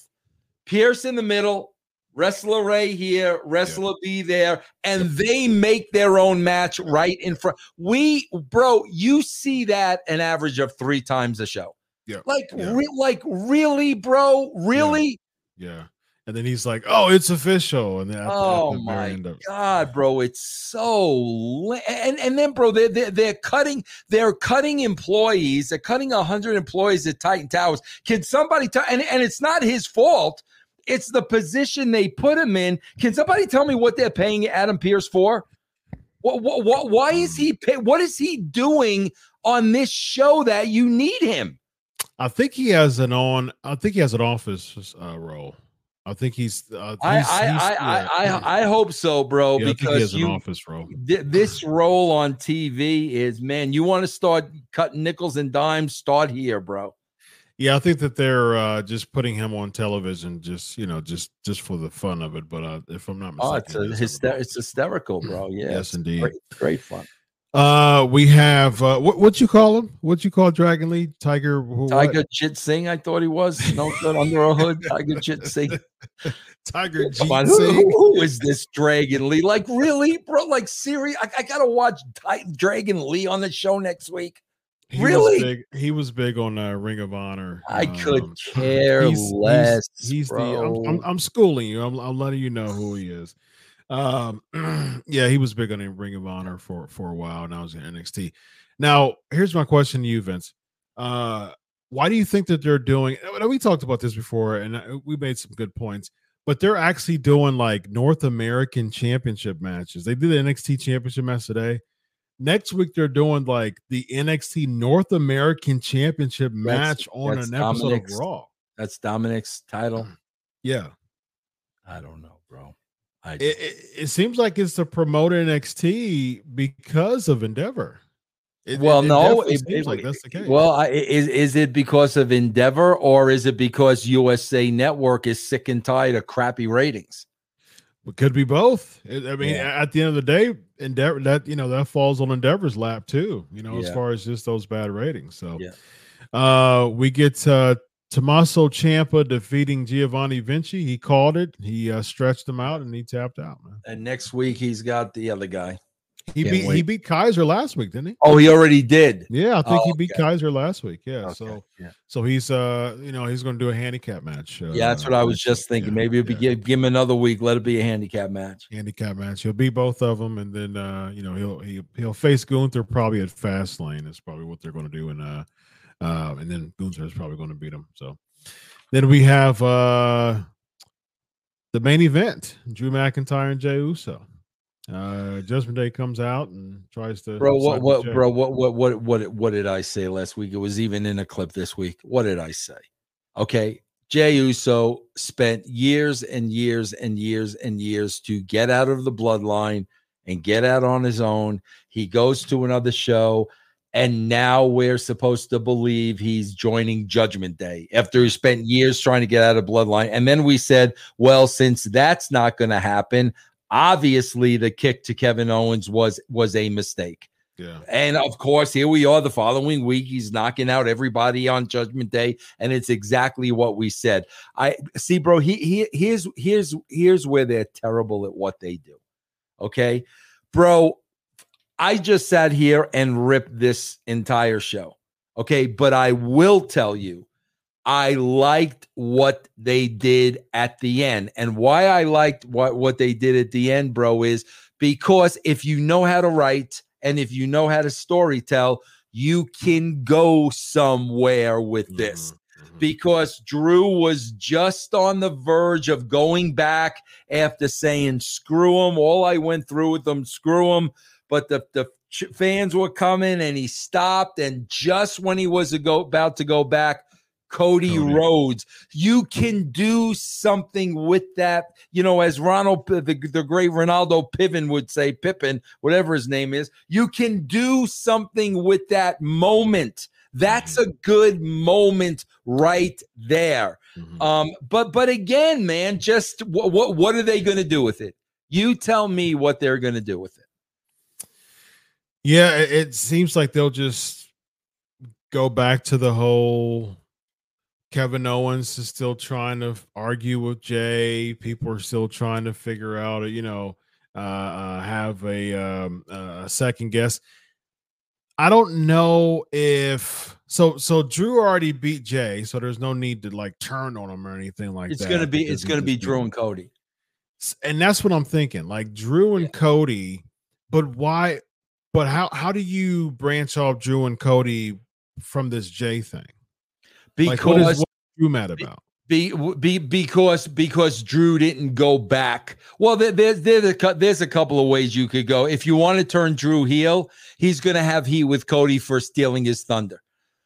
Pearce in the middle, Wrestler Ray here, Wrestler B there, and they make their own match right in front. We, bro, you see that an average of three times a show. Yeah, Like, yeah. re- like really, bro, really. Yeah. And then he's like, "Oh, it's official." And then Oh the my end of- God, bro, it's so and and then, bro, they're, they're they're cutting they're cutting employees. They're cutting hundred employees at Titan Towers. Can somebody tell? And and it's not his fault. It's the position they put him in. Can somebody tell me what they're paying Adam Pearce for? What what, what why is he pay, what is he doing on this show that you need him? I think he has an on. I think he has an office uh, role. I think he's. Uh, I he's- I he's- I, yeah, I, yeah. I I hope so, bro, Yeah, I think he because has an you office role. Th- this role on TV is man, you want to start cutting nickels and dimes, start here, bro. Yeah, I think that they're uh, just putting him on television, just you know, just just for the fun of it. But uh, if I'm not Oh, mistaken, it's he a does have an hyster- it's hysterical, bro. Yeah, Yes, indeed. Great, great fun. Uh, we have uh, what what you call him? What you call Dragon Lee? Tiger? who- what? Tiger Jeet Singh, I thought he was no good under a hood. Tiger Jeet Singh. Tiger on, Singh. who- who is this Dragon Lee? Like, really, bro? Like, Siri, I, I gotta watch Ti- Dragon Lee on the show next week. He was Really? big, he was big on uh, Ring of Honor. I could Um, care he's- he's- less. He's, the. bro. I'm, I'm, I'm schooling you. I'm, I'm letting you know who he is. Um, yeah, he was big on the Ring of Honor for for a while. Now he's in NXT. Now, here's my question to you, Vince. Uh, why do you think that they're doing? We talked about this before, and uh, we made some good points. But they're actually doing like North American Championship matches. They did the NXT Championship match today. Next week they're doing like the NXT North American Championship match on an episode of Raw. That's Dominik's title. Mm. Yeah, I don't know, bro. I it, it, it, seems like it's to promote NXT because of Endeavor. It, well, no, it seems like that's the case. Well, I, is is it because of Endeavor or is it because USA Network is sick and tired of crappy ratings? It could be both. I mean, yeah. at the end of the day, Endeavor that you know that falls on Endeavor's lap too. You know, yeah. as far as just those bad ratings. So, yeah. uh, we get uh, Tommaso Ciampa defeating Giovanni Vinci. He called it. He uh, stretched him out and he tapped out. Man. And next week he's got the other guy. He beat wait. he beat Kaiser last week, didn't he? Oh, he already did. Yeah, I think oh, he beat okay. Kaiser last week. Yeah, okay. so yeah. so he's uh you know he's going to do a handicap match. Uh, yeah, that's what I was just thinking. Yeah, Maybe it'd be yeah. give, give, him another week. Let it be a handicap match. Handicap match. He'll beat both of them, and then uh you know he'll he'll, he'll face Gunther probably at Fastlane. Is probably what they're going to do, and uh uh and then Gunther is probably going to beat him. So then we have uh the main event: Drew McIntyre and Jey Uso. Uh, Judgment Day comes out and tries to. Bro, what, what, bro, what, what, what, what, what did I say last week? It was even in a clip this week. What did I say? Okay, Jey Uso spent years and years and years and years to get out of the bloodline and get out on his own. He goes to another show, and now we're supposed to believe he's joining Judgment Day after he spent years trying to get out of bloodline. And then we said, well, since that's not going to happen, Obviously, the kick to Kevin Owens was was a mistake. Yeah. And of course, here we are the following week. He's knocking out everybody on Judgment Day, and it's exactly what we said. I see, bro. He, he here's here's here's where they're terrible at what they do. Okay, bro. I just sat here and ripped this entire show. Okay, but I will tell you I liked what they did at the end. And why I liked what, what they did at the end, bro, is because if you know how to write and if you know how to story tell, you can go somewhere with this. Mm-hmm, mm-hmm. Because Drew was just on the verge of going back after saying, screw him. All I went through with them, screw him. But the, the fans were coming and he stopped. And just when he was go, about to go back, Cody, Cody, Rhodes. You can do something with that. You know, as Ronald, the, the great Ronaldo Piven would say, Pippin, whatever his name is, you can do something with that moment. That's mm-hmm. a good moment right there. Mm-hmm. Um, but but again, man, just what what, what are they going to do with it? You tell me what they're going to do with it. Yeah, it seems like they'll just go back to the whole Kevin Owens is still trying to argue with Jey. People are still trying to figure out, you know, uh, uh, have a, um, a second guess. I don't know if so. So Drew already beat Jey, so there's no need to like turn on him or anything like it's that. It's gonna be it's gonna be Drew and Cody, and that's what I'm thinking. Like Drew and yeah. Cody, but why? But how how do you branch off Drew and Cody from this Jey thing? Because like, what is what Drew mad about? Be, be because because Drew didn't go back. Well, there, there's there's a there's a couple of ways you could go. If you want to turn Drew heel, he's going to have heat with Cody for stealing his thunder.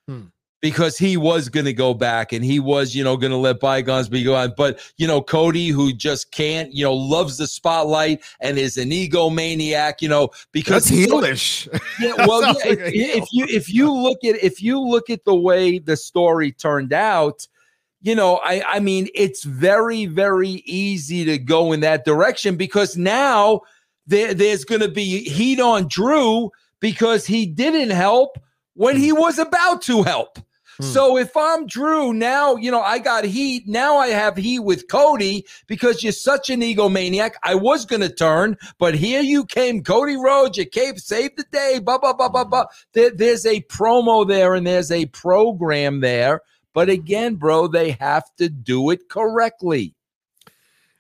Hmm because he was going to go back and he was, you know, going to let bygones be gone. But, you know, Cody, who just can't, you know, loves the spotlight and is an egomaniac, you know, because That's heelish. Yeah, well, yeah, like if, if you if you look at if you look at the way the story turned out, you know, I I mean, it's very very easy to go in that direction because now there, there's going to be heat on Drew because he didn't help when he was about to help. Hmm. So if I'm Drew, now, you know, I got heat. Now I have heat with Cody because you're such an egomaniac. I was going to turn, but here you came, Cody Rhodes. You came, saved the day. Blah, blah, blah, blah, blah. There, there's a promo there and there's a program there. But again, bro, they have to do it correctly.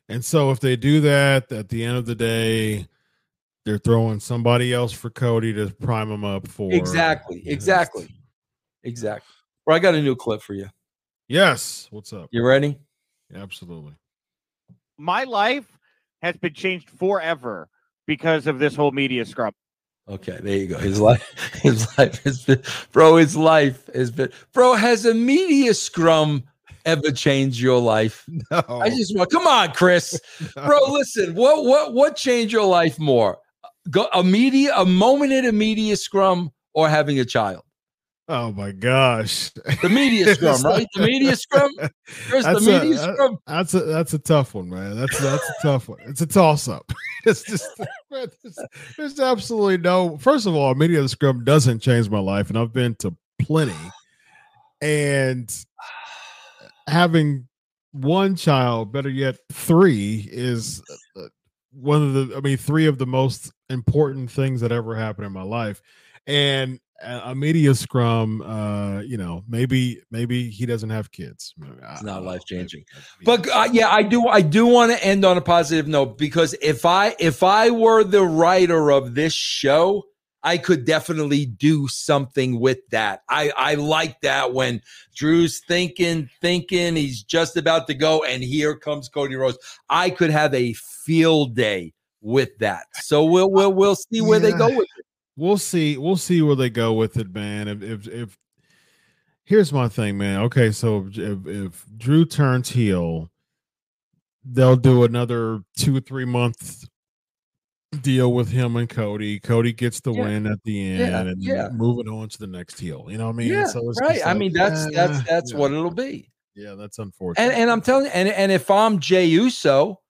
And so if they do that at the end of the day, they're throwing somebody else for Cody to prime him up for Exactly, exactly. Exactly. Well, I got a new clip for you. Yes. What's up? You ready? Absolutely. My life has been changed forever because of this whole media scrum. Okay, there you go. His life, his life has been, bro. His life has been, bro. Has a media scrum ever changed your life? No. I just want, come on, Chris, bro. Listen, what, what, what changed your life more? Go a media, a moment in a media scrum, or having a child? Oh my gosh. The media scrum, right? The media scrum. Chris, the That's media a, scrum. that's a that's a tough one, man. That's that's a tough one. It's a toss up. It's just there's, there's absolutely no. First of all, media scrum doesn't change my life, and I've been to plenty. And having one child, better yet, three, is uh, one of the. I mean, three of the most important things that ever happened in my life. And a media scrum, uh, you know, maybe maybe he doesn't have kids. It's not life-changing. But uh, yeah, I do. I do want to end on a positive note because if I if I were the writer of this show, I could definitely do something with that. I I like that when Drew's thinking, thinking he's just about to go, and here comes Cody Rhodes. I could have a field day with that. So we'll we'll we'll see where they go with it. We'll see we'll see where they go with it man if if, if here's my thing man okay so if, if drew turns heel they'll do another two or three month deal with him and cody cody gets the Yeah. win at the end Yeah, and yeah. moving on to the next heel you know what i mean Yeah, so it's right. just I mean, that's that's eh, that's yeah, what it'll be. yeah that's unfortunate And and I'm telling you, and and if I'm Jey Uso,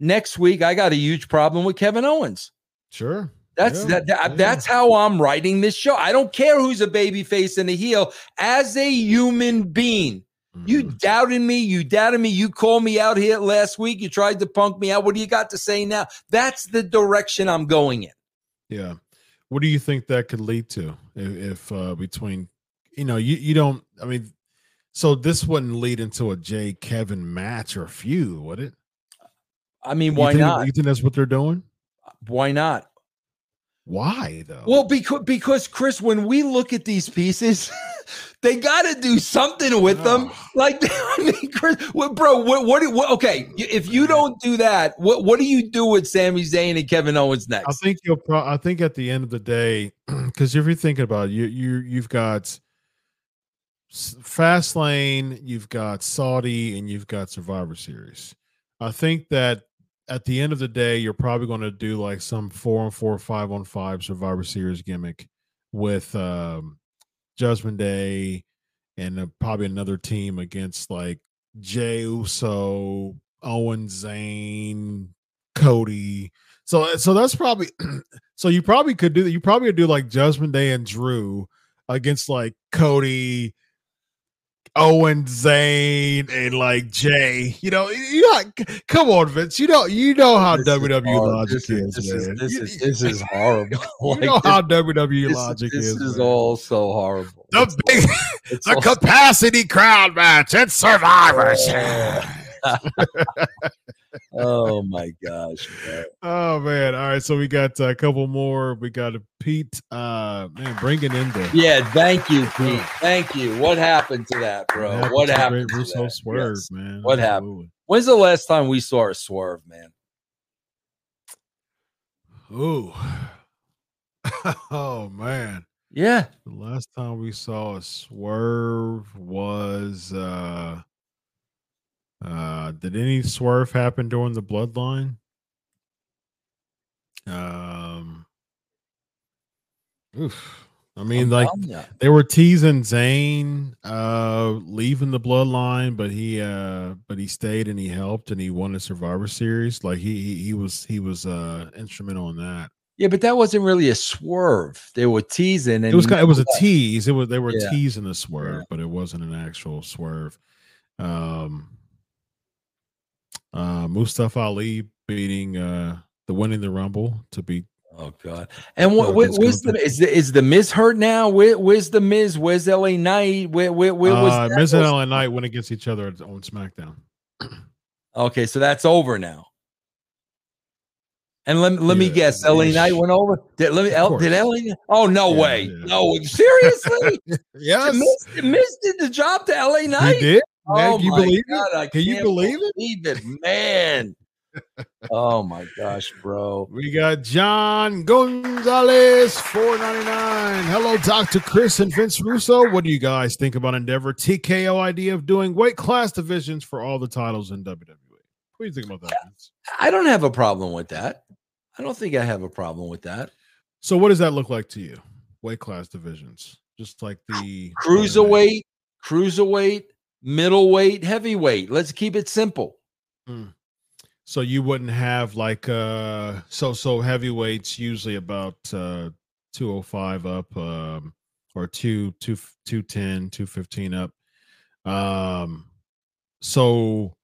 next week I got a huge problem with Kevin Owens. sure That's Yeah, that, that yeah. that's how I'm writing this show. I don't care who's a baby face and a heel. As a human being, you Mhm. doubted me. You doubted me. You called me out here last week. You tried to punk me out. What do you got to say now? That's the direction I'm going in. Yeah. What do you think that could lead to if, if uh between you know you you don't I mean so this wouldn't lead into a Jey Kevin match or a feud, would it? I mean, You why think- not? You think that's what they're doing? Why not? Why though? Well, because because Chris, when we look at these pieces, they got to do something with them. Like, I mean, Chris, what, bro, what, what, what? Okay, if you don't do that, what what do you do with Sami Zayn and Kevin Owens next? I think you'll pro- I think at the end of the day, because if you're thinking about it, you you you've got S- Fast Lane, you've got Saudi, and you've got Survivor Series. I think that at the end of the day, you're probably going to do like some four on four, five on five Survivor Series gimmick with um, Judgment Day and uh, probably another team against like Jey Uso, Owen Zayn, Cody. So so that's probably so you probably could do that. you probably could do like Judgment Day and Drew against like Cody, Owen Zayn, and like Jey. You know, you know, come on, Vince. You know, you know how This WWE horrible. logic This is- is, this is- this is this is horrible. you Like, know this- how WWE this, logic this is. This is man. all so horrible. the It's big, it's the all- capacity crowd match and survivors. oh my gosh. man. Oh man! All right, so we got a couple more. We got a Pete. Uh, man, bringing in the Yeah, thank you, Pete. Thank you. What happened to that, bro? happened What happened? To Russo that? swerve, Yes. man. What happened? When's the last time we saw a swerve, man? Ooh. oh man. Yeah. The last time we saw a swerve was uh uh did any swerve happen during the bloodline? Um oof. I mean, I'm like they were teasing Zayn uh leaving the bloodline, but he uh but he stayed and he helped and he won the Survivor Series. Like he he, he was he was uh instrumental in that. Yeah, but that wasn't really a swerve. They were teasing, and it was kind it was a tease. It was they were Yeah. teasing the swerve, Yeah. but it wasn't an actual swerve. Um uh Mustafa Ali beating uh the winning the rumble to beat Oh God! And what, Yeah, where, Vince where's the is the is the Miz hurt now? Where, where's the Miz? Where's LA Knight? Where where where was uh? Miz and LA Knight went against each other on SmackDown. Okay, so that's over now. And let, let me Yeah, guess, LA. Knight went over. Did, let me, L, did LA? Oh no Yeah, way! No, seriously, Yes, missed, missed it the job to LA Knight. did. Oh can you believe God, it? I Can you can't believe it? Believe it, man. oh my gosh, bro. We got John Gonzalez, four ninety nine. Hello, Doctor Chris and Vince Russo. What do you guys think about Endeavor TKO idea of doing weight class divisions for all the titles in WWE? What do you think about that? Vince? I don't have a problem with that. I don't think I have a problem with that. So, what does that look like to you? Weight class divisions, just like the Cruiserweight, cruiserweight, middleweight, heavyweight. Let's keep it simple. So you wouldn't have like uh so so heavyweights usually about uh 205 up um or 2 2 210 215 up. Um so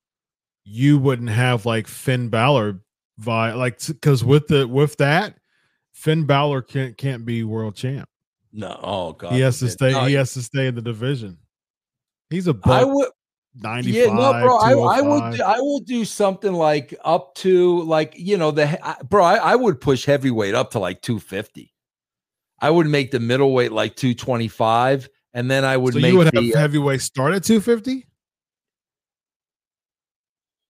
you wouldn't have like Finn Balor vi like cuz with the with that Finn Balor can't can't be world champ. No, oh god, he has to stay No, he has to stay in the division. He's a I buck would, 95 yeah, no, bro. I, I would, oh do, I will do something like up to like you know the I- bro. I, I would push heavyweight up to like two fifty. I would make the middleweight like two twenty five, and then I would so make you would the. Uh have heavyweight start at 250?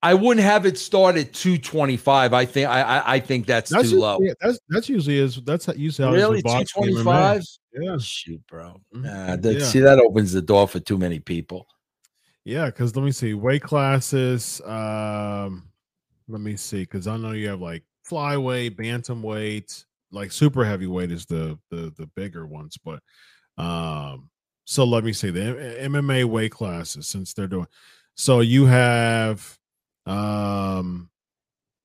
I wouldn't have it start at two twenty five. I think I, I I think that's, That's too low. usually, that's that's usually is that's how usually how Really, with two boxing and twenty MMA. five. Yeah, Shoot, bro. Mhm. Nah, that, Yeah. See, that opens the door for too many people. yeah. Because let me see weight classes. Um, let me see because I know you have like flyweight, bantamweight, like super heavyweight is the the the bigger ones, but um. So let me see the M- MMA weight classes since they're doing. So you have, um,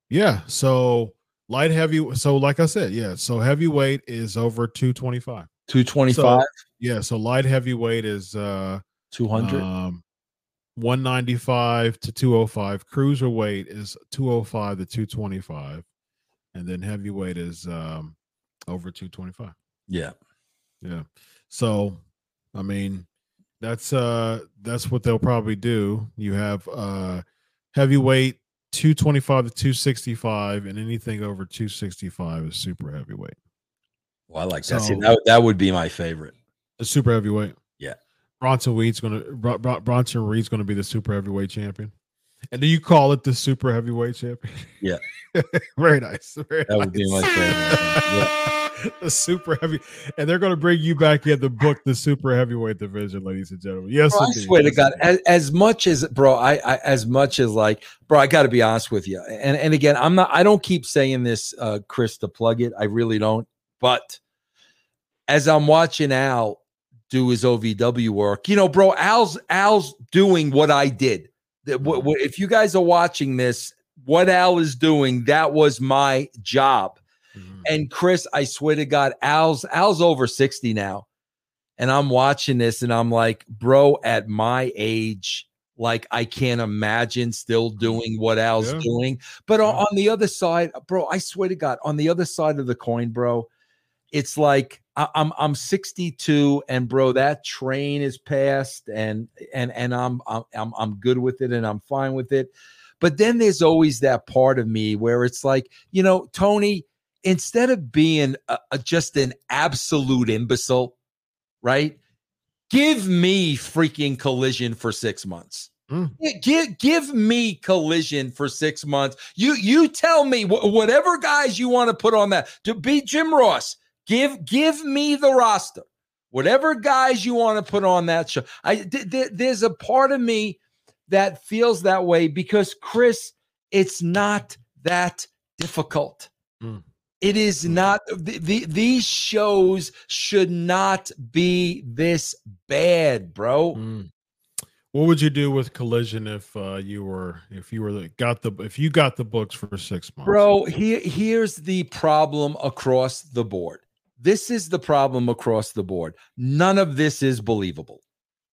yeah. So light heavy. So like I said, yeah. So heavyweight is over two twenty five. Two twenty five, Yeah, so light heavyweight is uh two hundred. um 195 to 205. Cruiserweight is 205 to 225. And then heavyweight is um over 225. yeah. Yeah. So I mean that's uh that's what they'll probably do. You have uh heavyweight 225 to 265 and anything over 265 is super heavyweight. Well, I like that. See, that, that would be my favorite. The super heavyweight. Yeah. Bronson Reed's gonna Bro- Bro- Bronson Reed's gonna be the super heavyweight champion. And do you call it the super heavyweight champion? Yeah. very nice. Very That would be my nice. the super heavy, and they're gonna bring you back in the book, the super heavyweight division, ladies and gentlemen. Yes, Bro, I swear to God, as, as much as bro, I, I as much as like, bro, I got to be honest with you. And and again, I'm not. I don't keep saying this, uh, Chris, to plug it. I really don't. But as I'm watching Al do his OVW work, you know, bro, Al's Al's doing what I did. That wh- wh- If you guys are watching this, what Al is doing, that was my job. Mhm. And Chris, I swear to God, Al's Al's over 60 now. And I'm watching this and I'm like, bro, at my age, like I can't imagine still doing what Al's Yeah. doing. But on, Yeah. on the other side, bro, I swear to God, on the other side of the coin, bro, it's like I, I'm I'm 62 and bro, that train is passed and and and I'm I'm I'm good with it and I'm fine with it. But then there's always that part of me where it's like, you know, Tony, instead of being a, a- just an absolute imbecile, right? Give me freaking collision for six months. Mm. Give, give me collision for six months. You you tell me wh- whatever guys you want to put on that to be Jim Ross. Give give me the roster. Whatever guys you want to put on that show. I th- th- there's a part of me that feels that way because Chris, it's not that difficult. Mm. It is not the, the, these shows should not be this bad, bro. Mm. What would you do with collision if uh, you were if you were the, got the if you got the books for six months, Bro, here, here's the problem across the board. This is the problem across the board. None of this is believable.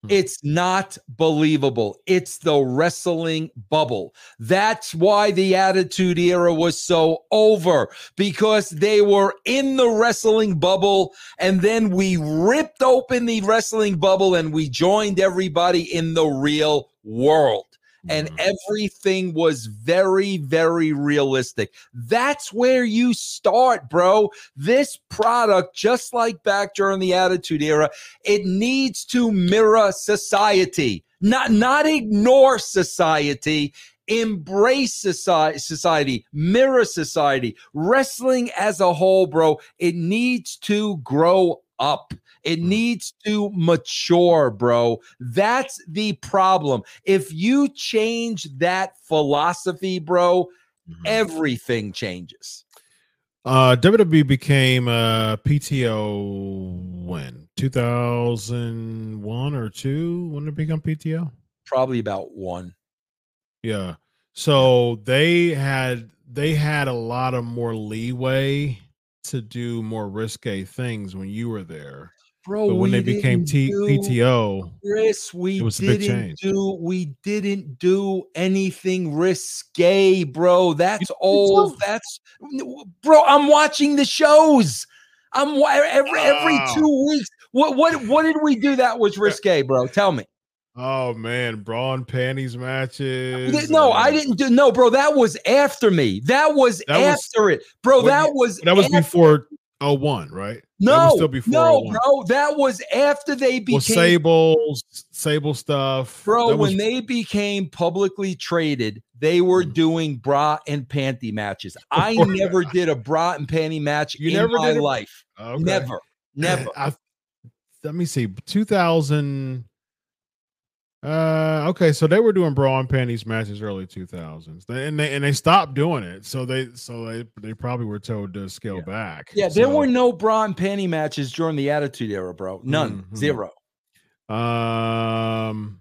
Hmm. It's not believable. It's the wrestling bubble. That's why the Attitude Era was so over because they were in the wrestling bubble. And then we ripped open the wrestling bubble and we joined everybody in the real world. And Mhm. everything was very, very realistic. That's where you start, bro. This product, just like back during the Attitude Era, it needs to mirror society, not not ignore society. Embrace society, society, mirror society. Wrestling as a whole, bro, it needs to grow up. It needs to mature, bro. That's the problem. If you change that philosophy, bro, Mhm. everything changes. Uh, WWE became uh, PTO when 2001 or two. When did it become PTO? Probably about one. Yeah. So they had they had a lot of more leeway to do more risque things when you were there. Bro, But when they became T- do- PTO, Chris, we It was a big didn't change. do we didn't do anything risque, bro. That's all. That's bro. I'm watching the shows. I'm every every Wow. two weeks. What what what did we do that was risque, bro? Tell me. oh man, bra and panties matches. No, I didn't do no, bro. That was after me. That was That was- after it, bro. That was That was before 01, right? No, still before no, bro. That was after they became Well, Sables, Sable stuff. Bro, that when was- they became publicly traded, they were Mm. doing bra and panty matches. I never did a bra and panty match You in never my did a- life. Okay. Never, never. I, let me see. 2000. Uh, okay, so they were doing bra and panties matches early 2000s, and they and they stopped doing it. So they so they they probably were told to scale Yeah. back. Yeah, there So, were no bra and panty matches during the Attitude Era, bro. None, Mhm. zero. Um.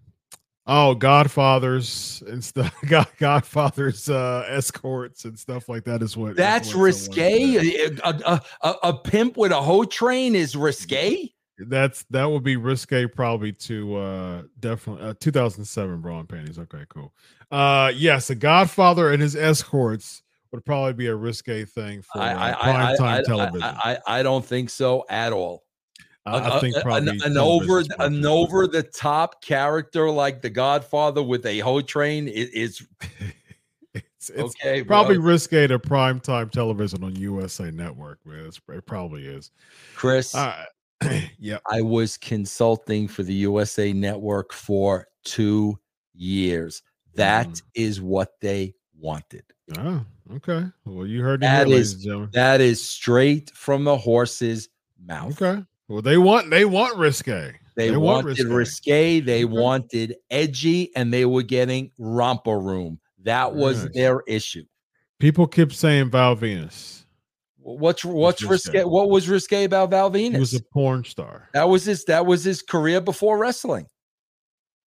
Oh, Godfathers and stuff. God, Godfathers, uh, escorts and stuff like that is what. That's what risque. A, a, a, a pimp with a hoe train is risque. That's that would be risque probably to uh definitely uh, 2007 bra and panties. Okay, cool. Uh yes, a Godfather and his escorts would probably be a risque thing for I, uh, I, I, prime time I, television. I, I, I don't think so at all. I, think probably an, an over an over the top character like the Godfather with a hoe train is, it's, it's okay. bro. probably risque to prime time television on USA Network, man. It's, it probably is. Chris. All yep. I was consulting for the USA Network for two years. That Mhm. is what they wanted. Oh, okay. Well, you heard That here, is- ladies and gentlemen. That is straight from the horse's mouth. Okay. Well, they want they want risque. They, want wanted risque. risque. They Okay. wanted edgy, and they were getting romper room. That was Nice. their issue. People keep saying Val Venis. What's what's risque. risque? What was risque about Val Venis? He was a porn star. that was his. That was his career before wrestling.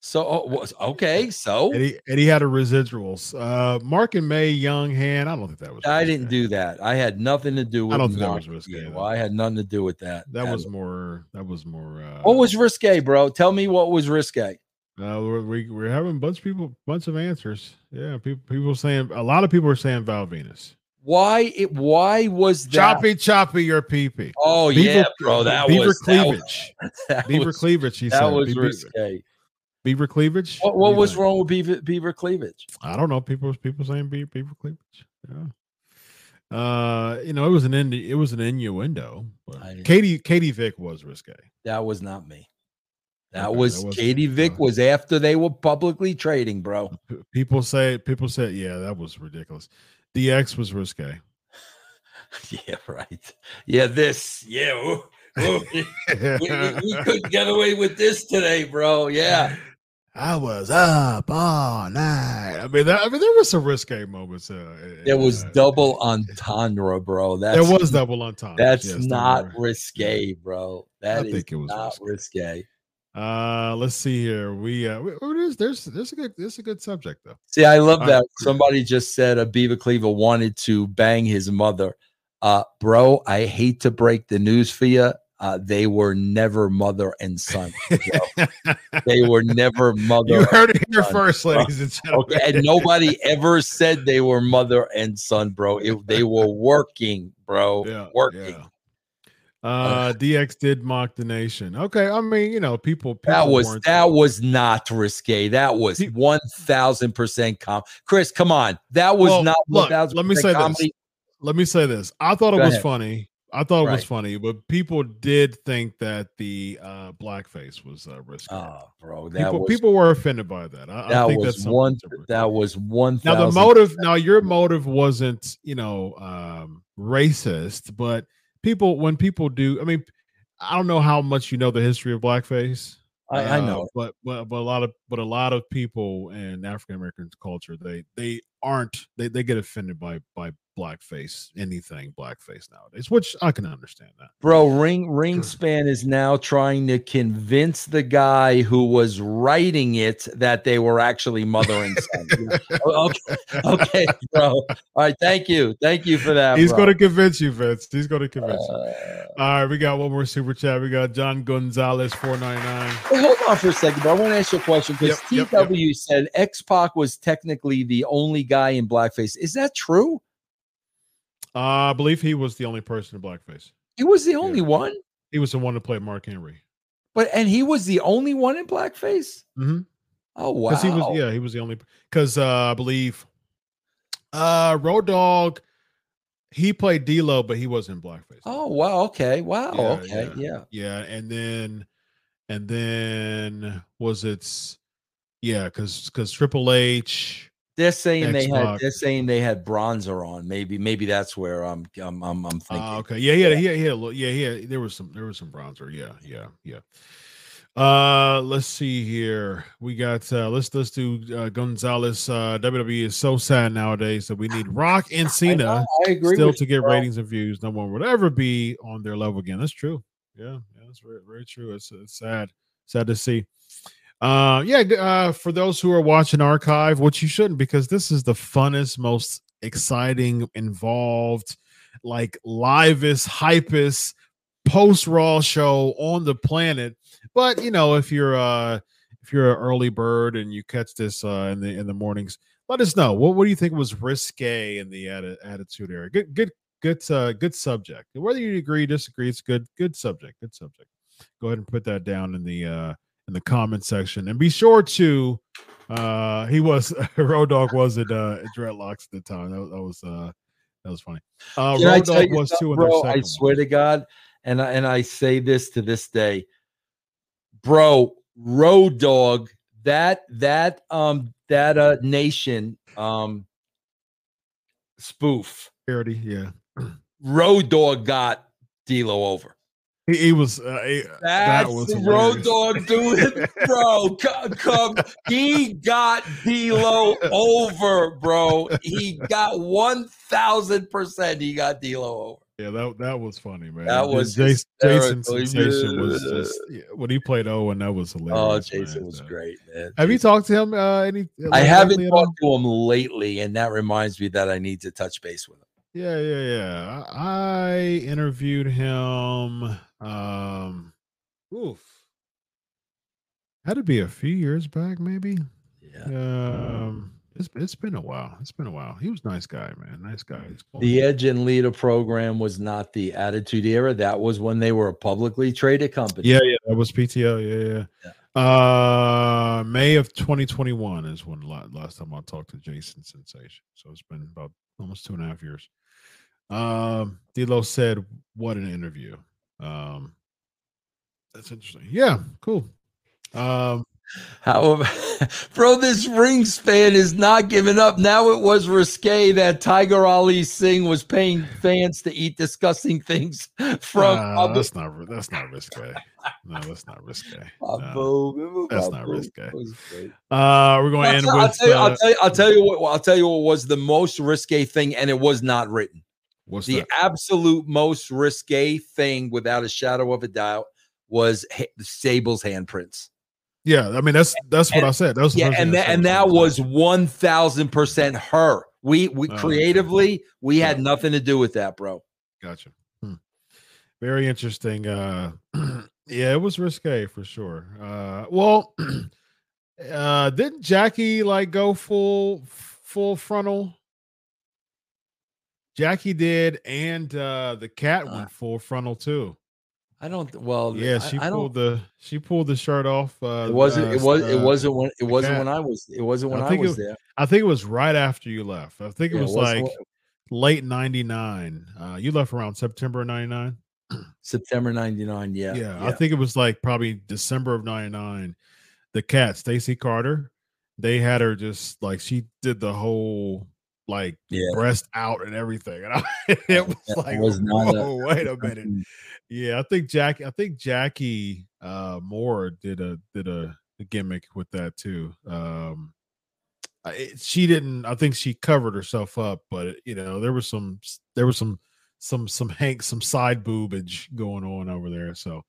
So oh, okay. So And he, and he had a residuals. Uh, Mark and Mae, Young Hand. I don't think that was. I risque. didn't do that. I had nothing to do with. I don't think that was risque, well, I had nothing to do with that. That was all. more. That was more. Uh, what was risque, bro? Tell me what was risque. Uh, we're, we we're having a bunch of people, bunch of answers. Yeah, people people saying a lot of people are saying Val Venis. Why it? Why was that? Choppy, choppy, your pee pee. Oh Beaver- yeah, bro. That beaver was that was- cleavage. that beaver was- cleavage. He That said. was Beaver, risque. beaver cleavage. What, what you was wrong with beaver, beaver cleavage? I don't know. People people saying beaver, beaver cleavage. Yeah. Uh, you know, it was an in, it was an innuendo. Katie Katie Vick was risque. That was not me. That Okay, was that Katie Vick. Was after they were publicly trading, bro. People say people said, yeah, that was ridiculous. DX was risque. Yeah, right. Yeah, this. Yeah, ooh, ooh, we, we- we couldn't get away with this today, bro. Yeah, I was up all night. I mean, that, I mean, there was some risque moments. Uh, there was uh, double entendre, bro. That's There was double entendre. That's yes, not risque, bro. That is think it was not risque. risque. Uh, let's see here. We uh, oh, there's there's there's a good there's a good subject though. See, I love that. right. Somebody just said a Beaver Cleaver wanted to bang his mother. Uh, bro, I hate to break the news for you. Uh, they were never mother and son. They were never mother. you heard it here son. first, ladies and gentlemen. Okay, and nobody ever said they were mother and son, bro. It, they were working, bro. Yeah, working. yeah. Uh, DX did mock the nation. Okay, I mean, you know, people. people That was that was not risque. That was one thousand percent com. Chris, come on, that was Well, not look, let me say this. Let me say this. I thought it was ahead. funny. I thought it was funny, but people did think that the uh, blackface was uh, risky. Oh, bro, that people, was people were offended by that. I, I that think was that's one. That was one. now the motive. Now your motive wasn't, you know, um, racist, but people when people do. I mean, I don't know how much you know the history of blackface. I, I uh, know. but but but a lot of but a lot of people in African American culture they they aren't they, they get offended by by blackface anything blackface nowadays, which I can understand that. Bro, Ring Ringspan is now trying to convince the guy who was writing it that they were actually mother and son. Okay, okay, bro. All right, thank you, thank you for that. He's going to convince you, Vince. He's going to convince you. Uh, All right, we got one more super chat. We got John Gonzalez four ninety nine. Hold on for a second, but I want to ask you a question because Yep, yep, TW said X Pac was technically the only guy in blackface. Is that true? Uh, I believe he was the only person in blackface. He was the only Yeah. one, He was the one to play Mark Henry. but and he was the only one in blackface. Mm-hmm. Oh wow! He was, yeah, he was the only. Because uh, I believe, uh, Road Dog, he played D'Lo, but he wasn't in blackface. Oh wow! Okay, wow. Yeah, okay, yeah. yeah, and then, and then was it? Yeah, because because Triple H. They're saying they had. They're saying they had bronzer on. Maybe, maybe that's where I'm. I'm. I'm, I'm thinking. Uh, okay, yeah, yeah, yeah, yeah, yeah, yeah. There was some, there was some bronzer. Yeah, yeah, yeah. Uh, let's see here. We got uh let's let's do uh, Gonzalez. Uh, WWE is so sad nowadays that we need Rock and I, Cena. I agree. still to get ratings and views. No one would ever be on their level again. That's true. Yeah, yeah, that's very, very true. It's, it's sad, sad to see. Uh, yeah. Uh, for those who are watching archive, which you shouldn't, because this is the funnest, most exciting, involved, like livest, hypest post Raw show on the planet. But you know, if you're uh if you're an early bird and you catch this uh in the in the mornings, let us know. What what do you think was risque in the atti- attitude era? Good good good uh good subject. Whether you agree, disagree, it's good, good subject, good subject. Go ahead and put that down in the uh in the comment section. And be sure to uh he was Road Dog was at uh dreadlocks at the time. That, was- that was uh that was funny. Uh Can I Road Dog was too in their bro? second I one. swear to God, and I, and I say this to this day, bro. Road Dog, that that um that uh nation um spoof. Parody, yeah. Road Dog got D'Lo over. He, he was uh, he- That's was Road. Dog doing, bro. Come, come, he got D'Lo over, bro. He got one thousand percent. He got D'Lo over. Yeah, that that was funny, man. That was Jason, Jason Sensation was just yeah, when he played Owen. That was hilarious. Oh, Jason man. was Uh, great, man. Have you talked to him? Uh, any? I haven't lately at all? talked to him lately, and that reminds me that I need to touch base with him. Yeah, yeah, yeah. I, interviewed him. Um, oof, had to be a few years back, maybe. Yeah. Um, it's it's been a while. It's been a while. He was a nice guy, man. Nice guy. Cool. The Edge and Leader program was not the Attitude Era. That was when they were a publicly traded company. Yeah, yeah, that was PTO. Yeah, yeah. Uh, May of 2021 is when last time I talked to Jason Sensation. So it's been about almost two and a half years. Um, D'Lo said, "What an interview." Um, that's interesting. Yeah, cool. Um, However, bro, this rings fan is not giving up. Now it was risque that Tiger Ali Singh was paying fans to eat disgusting things from uh, that's not that's not risque. No, that's not risque. No. That's not risque. It was great. Uh, we're going to end I'll with tell you, uh, I'll, tell you, I'll tell you what I'll tell you what was the most risque thing, and it was not written. What's the that? absolute most risque thing, without a shadow of a doubt, was ha- Sable's handprints. Yeah, I mean that's that's what I said. That was Yeah, and that and was that was one thousand percent her. We we Oh, creatively we had nothing to do with that, bro. Gotcha. Hmm. Very interesting. Uh, yeah, it was risque for sure. Uh, well, uh, didn't Jackie like go full full frontal? Jackie did, and uh, the Kat Uh. went full frontal too. I don't. Well, Yeah, she I, pulled the she pulled the shirt off. Uh, It wasn't. It was. It uh, wasn't when. It wasn't Kat. when I was. It wasn't when I I, was it- there. I think it was right after you left. I think it Yeah, was wasn't like late '99. Uh, you left around September '99. September '99. Yeah, Yeah, I think it was like probably December of '99. The Kat, Stacy Carter, they had her just like she did the whole like Yeah. breast out and everything, and I, it was That like, was not a- wait a minute. Yeah, I think Jackie, I think Jackie uh, Moore did a did a, a gimmick with that too. Um, it, she didn't. I think she covered herself up, but it, you know there was some there was some some some hank some side boobage going on over there. So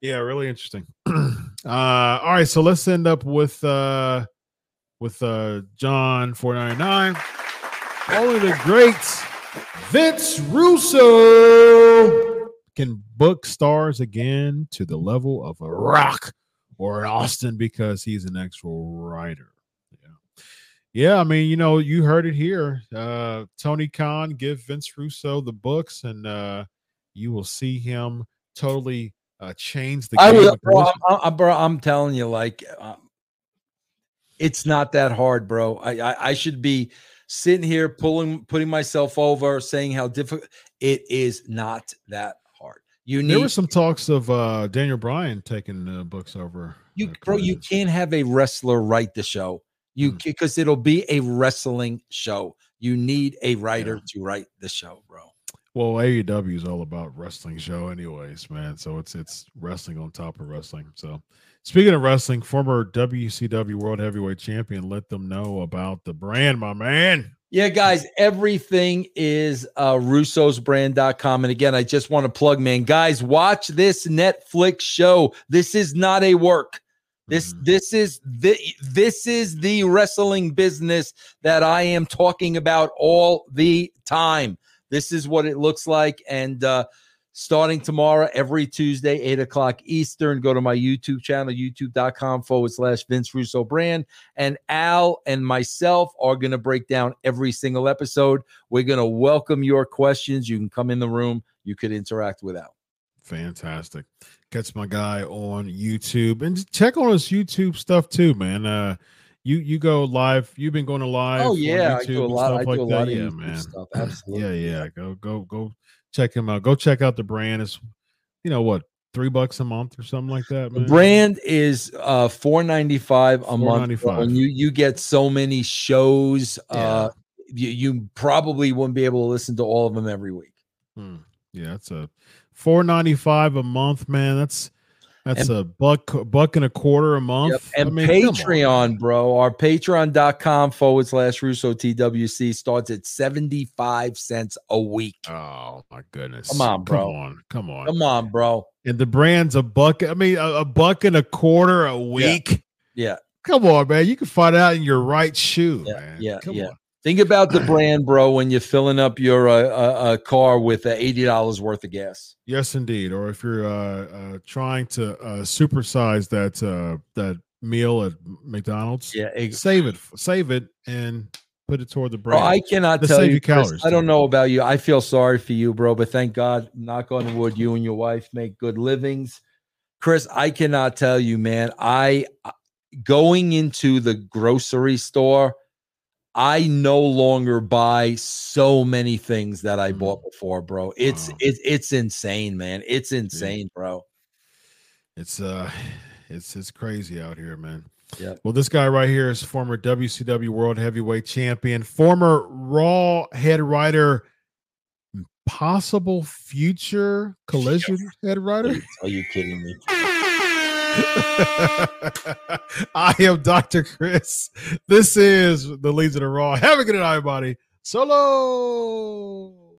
yeah, really interesting. uh, all right, so let's end up with uh with uh John four ninety nine. Only the great Vince Russo can book stars again to the level of a Rock or an Austin because he's an actual writer. Yeah. Yeah, I mean, you know, you heard it here. Uh Tony Khan give Vince Russo the books and uh you will see him totally uh change the I game. bro. I'm, I'm, bro. I'm telling you, like, um, it's not that hard, bro. I, I, I should be sitting here pulling, putting myself over, saying how difficult it is. Not that hard. You need there were some talks of uh Daniel Bryan taking uh, books over. you, uh, bro. You can't have a wrestler write the show. You Mm. because it'll be a wrestling show. You need a writer to write the show, bro. Well, AEW is all about wrestling show, anyways, man. So it's it's wrestling on top of wrestling. So speaking of wrestling, former WCW World Heavyweight Champion, let them know about the brand, my man. Yeah, guys, everything is uh russosbrand.com. And again, I just want to plug, man. Guys, watch this Netflix show. This is not a work. This Mhm. this is the this is the wrestling business that I am talking about all the time. This is what it looks like. And uh starting tomorrow, every Tuesday, 8 o'clock Eastern, go to my YouTube channel, youtube.com forward slash Vince Russo brand and Al and myself are going to break down every single episode. We're going to welcome your questions. You can come in the room, you could interact with Al. Fantastic. Catch my guy on YouTube and check on his YouTube stuff too, man. Uh you you go live. You've been going to live. Oh yeah, I do a lot. I do like a that. lot of yeah, YouTube man. stuff. Absolutely. Yeah, yeah. Go go go check him out. Go check out the brand. It's you know what, three bucks a month or something like that, The brand is uh four ninety five a month, $4.95. and you you get so many shows. Uh, you, you probably wouldn't be able to listen to all of them every week. Hmm. Yeah, that's a four ninety five a month, man. That's that's a buck buck and a quarter a month. Yep. And I mean, Patreon, bro, our patreon.com forward slash Russo TWC starts at 75 cents a week. Oh my goodness! Come on, bro. Come on, come on. Come on, bro. And the brand's a buck. I mean, a, a buck and a quarter a week. Yeah. Come on, man. You can find out in your right shoe, Yeah, man. yeah, Come yeah. on. Think about the brand, bro, when you're filling up your uh, uh, uh, car with uh, $80 worth of gas. Yes, indeed. Or if you're uh, uh, trying to uh, supersize that uh, that meal at McDonald's, Yeah. save it, save it, and put it toward the Bro, brand. I cannot tell you, Chris, calories, I don't know about you. I feel sorry for you, bro, but thank God, knock on wood, you and your wife make good livings. Chris, I cannot tell you, man. I going into the grocery store, I no longer buy so many things that I Mhm. bought before, bro. It's Wow. it's it's insane, man. It's insane, bro. It's uh, it's it's crazy out here, man. Yeah. Well, this guy right here is former WCW World Heavyweight Champion, former Raw head writer, possible future Collision head writer. Are you kidding me? I am Dr. Chris. This is the Legion of the Raw. Have a good night, everybody. Solo.